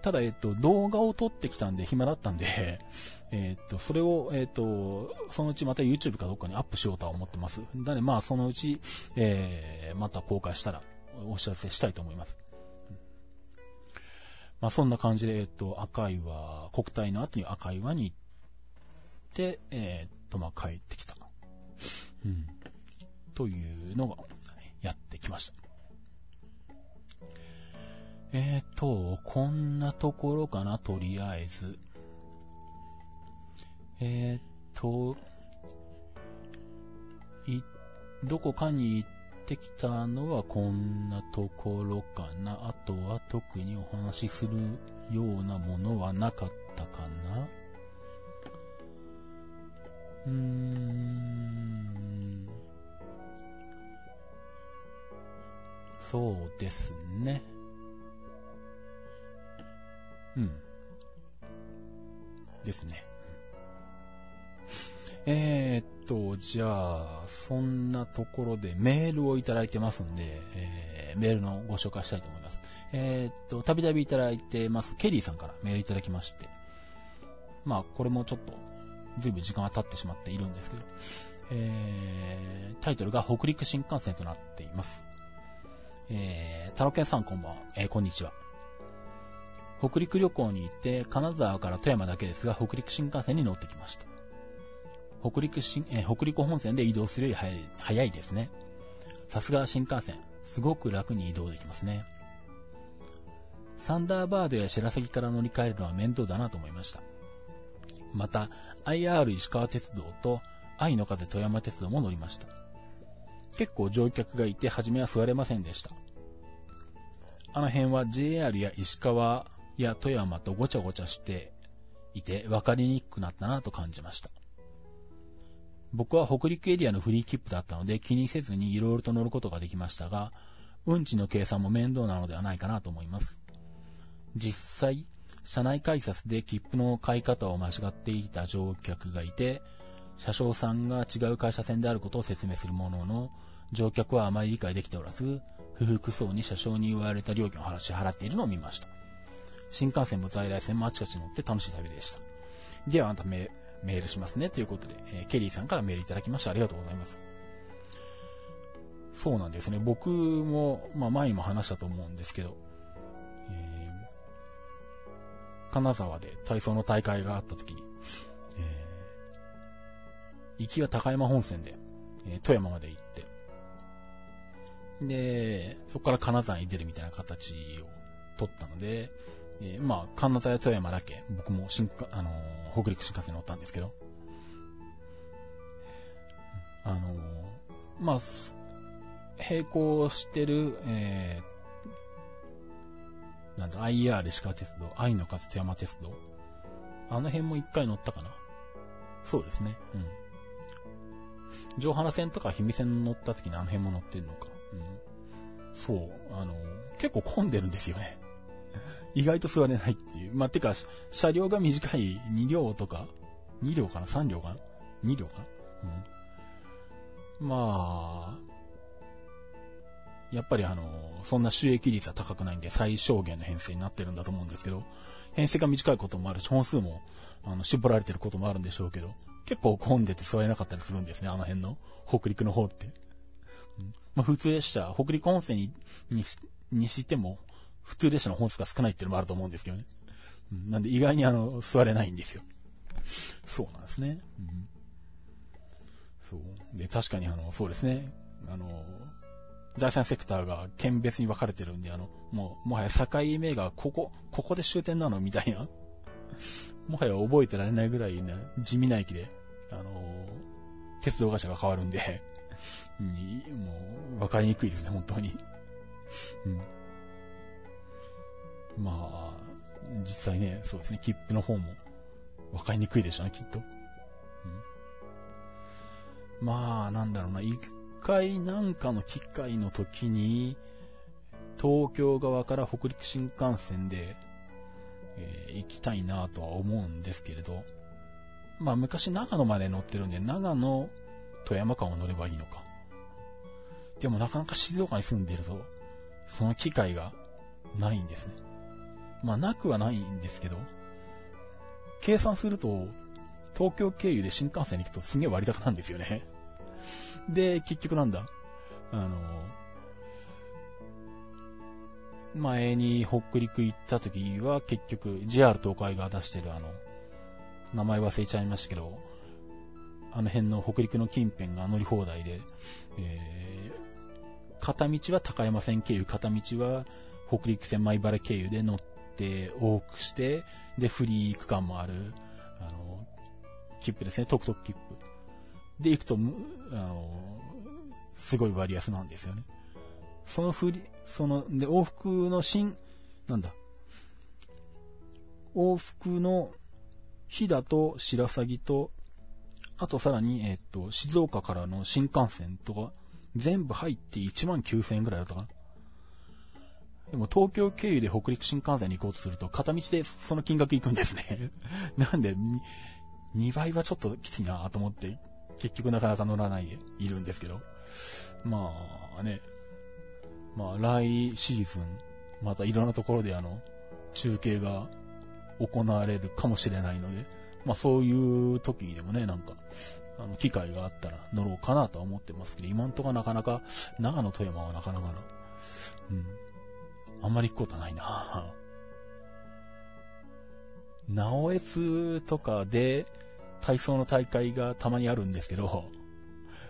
ただ、えっと、動画を撮ってきたんで暇だったんで、えっと、それを、えっと、そのうちまた YouTube かどっかにアップしようとは思ってます。なので、まあ、そのうち、えー、また公開したらお知らせしたいと思います。まあそんな感じで、えっと、赤い輪、国体の後に赤い輪に行って、え、っと、まあ帰ってきた。うん。というのが、やってきました。えーと、こんなところかな、とりあえず。えーと、い、どこかに行ってきたのはこんなところかな。あとは特にお話しするようなものはなかったかな。うーん。そうですね。うん。ですね。えー、っと、じゃあ、そんなところでメールをいただいてますんで、えー、メールのご紹介したいと思います。えー、っと、たびたびいただいてます、ケリーさんからメールいただきまして、まあ、これもちょっと、ずいぶん時間が経ってしまっているんですけど、えー、タイトルが北陸新幹線となっています。えー、タロケンさんこんばんは、えー、こんにちは。北陸旅行に行って、金沢から富山だけですが、北陸新幹線に乗ってきました。北陸新、え、北陸本線で移動するより早い早いですね。さすが新幹線、すごく楽に移動できますね。サンダーバードや白崎から乗り換えるのは面倒だなと思いました。また、IR 石川鉄道と愛の風富山鉄道も乗りました。結構乗客がいて、初めは座れませんでした。あの辺は JR や石川や富山とごちゃごちゃしていて分かりにくくなったなと感じました。僕は北陸エリアのフリー切符だったので気にせずに色々と乗ることができましたが、運賃の計算も面倒なのではないかなと思います。実際、車内改札で切符の買い方を間違っていた乗客がいて、車掌さんが違う会社線であることを説明するものの、乗客はあまり理解できておらず、不服そうに車掌に言われた料金を支払っているのを見ました。新幹線も在来線もあちこち乗って楽しい旅でした。では、あなたメールしますね。ということで、えー、ケリーさんからメールいただきましてありがとうございます。そうなんですね。僕も、まあ前にも話したと思うんですけど、えー、金沢で体操の大会があった時に、えー、行きは高山本線で、え、富山まで行って、で、そこから金沢に出るみたいな形を取ったので、えー、まあ、神田や富山だけ、僕も新あのー、北陸新幹線乗ったんですけど、あのー、まあ、並行してる、えー、なんだ、IR 石川鉄道、愛の数富山鉄道、あの辺も一回乗ったかな。そうですね。うん。上原線とか氷見線乗った時にあの辺も乗ってるのか。うん。そう、あの結構混んでるんですよね。意外と座れないっていう。まあ、てか、車両が短い2両とか、2両かな ?3 両かな ?2 両かな？うん。まあ、やっぱりあの、そんな収益率は高くないんで最小限の編成になってるんだと思うんですけど、編成が短いこともあるし、本数も、あの、絞られてることもあるんでしょうけど、結構混んでて座れなかったりするんですね、あの辺の、北陸の方って。うん、まあ、普通でした。北陸本線に、に、にしても、普通列車の本数が少ないっていうのもあると思うんですけどね。うん、なんで意外にあの、座れないんですよ。そうなんですね。うん、そう。で、確かにあの、そうですね。あの、第三セクターが県別に分かれてるんで、あの、もう、もはや境目がここ、ここで終点なのみたいな。もはや覚えてられないぐらいな、地味な駅で、あの鉄道会社が変わるんで、もう、分かりにくいですね、本当に。うん。まあ、実際ね、そうですね、切符の方も分かりにくいでしょうね、きっと。うん、まあ、なんだろうな、一回なんかの機会の時に、東京側から北陸新幹線で、えー、行きたいなとは思うんですけれど、まあ昔長野まで乗ってるんで、長野、富山間を乗ればいいのか。でもなかなか静岡に住んでると、その機会がないんですね。まあ、なくはないんですけど、計算すると、東京経由で新幹線に行くとすげえ割高なんですよね。で、結局なんだ。あの、前に北陸行った時は結局 JR 東海が出してるあの、名前忘れちゃいましたけど、あの辺の北陸の近辺が乗り放題で、えー、片道は高山線経由、片道は北陸線米原経由で乗って往復して、で、フリー区間もある、あの、切符ですね、トクトク切符。で、行くと、あの、すごい割安なんですよね。そのフリ、その、で、往復の新、なんだ、往復の飛騨と白鷺と、あとさらに、えっ、と、静岡からの新幹線とか、全部入って1万9000円ぐらいだったかな。でも東京経由で北陸新幹線に行こうとすると、片道でその金額行くんですね。なんで、2倍はちょっときついなと思って、結局なかなか乗らないでいるんですけど。まあね、まあ来シーズン、またいろんなところであの、中継が行われるかもしれないので、まあそういう時でもね、なんか、あの、機会があったら乗ろうかなとは思ってますけど、今んとこなかなか、長野富山はなかなかな、うん。あんまり行くことないな 直江津とかで体操の大会がたまにあるんですけど、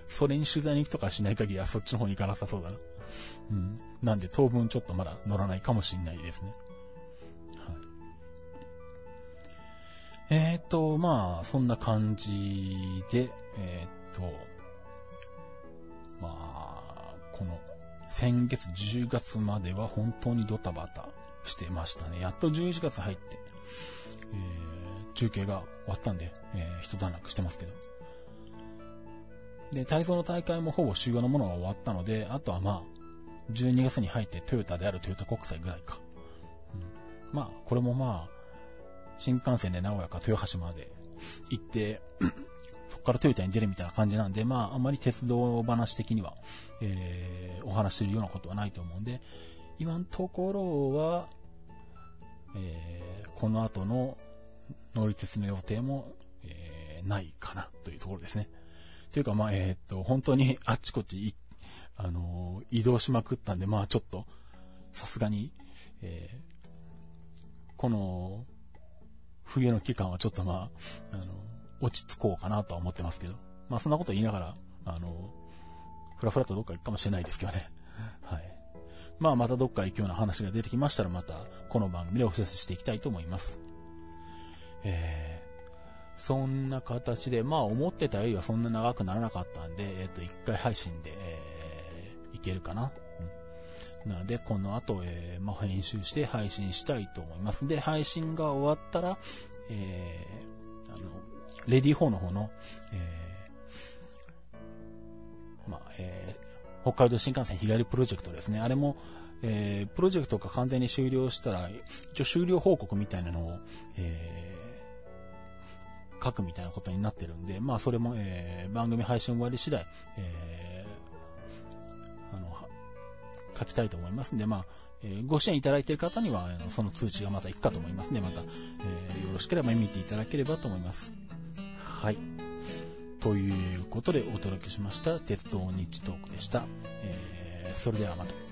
それに取材に行くとかしない限りはそっちの方に行かなさそうだな。うん。なんで当分ちょっとまだ乗らないかもしんないですね。はいえっ、と、まあ、そんな感じで、えっ、と、まあ、この、先月10月までは本当にドタバタしてましたね。やっと11月入って、えー、中継が終わったんで、えー、一段落してますけど。で、体操の大会もほぼ主要なものが終わったので、あとはまあ、12月に入ってトヨタであるトヨタ国際ぐらいか。うん、まあ、これもまあ、新幹線で名古屋か豊橋まで行って、からトヨタに出るみたいな感じなんで、まあ、あんまり鉄道話的には、えー、お話しするようなことはないと思うんで、今のところは、えー、この後の乗り鉄の予定も、えー、ないかなというところですね。というか、まあ、えー、っと、本当にあっちこっち、あの、移動しまくったんで、まあ、ちょっと、さすがに、えー、この、冬の期間はちょっとまあ、あの、落ち着こうかなとは思ってますけど。まあそんなこと言いながら、あの、ふらふらとどっか行くかもしれないですけどね。はい。まあまたどっか行くような話が出てきましたらまたこの番組でお知らせしていきたいと思います。えー、そんな形で、まあ思ってたよりはそんな長くならなかったんで、えっ、ー、と、一回配信で、えー、いけるかな。なので、この後、えー、まあ、編集して配信したいと思います。で、配信が終わったら、えー、あの、レディー4の方の、えー、まあ、えー、北海道新幹線日帰りプロジェクトですね。あれも、えー、プロジェクトが完全に終了したら、一応終了報告みたいなのを、えー、書くみたいなことになってるんで、まあ、それも、えー、番組配信終わり次第、えー書きたいと思いますんで、まあ、え、ご支援いただいている方には、その通知がまた行くかと思いますので、また、えー、よろしければ見ていただければと思います。はい。ということでお届けしました、鉄道日トークでした。えー、それではまた。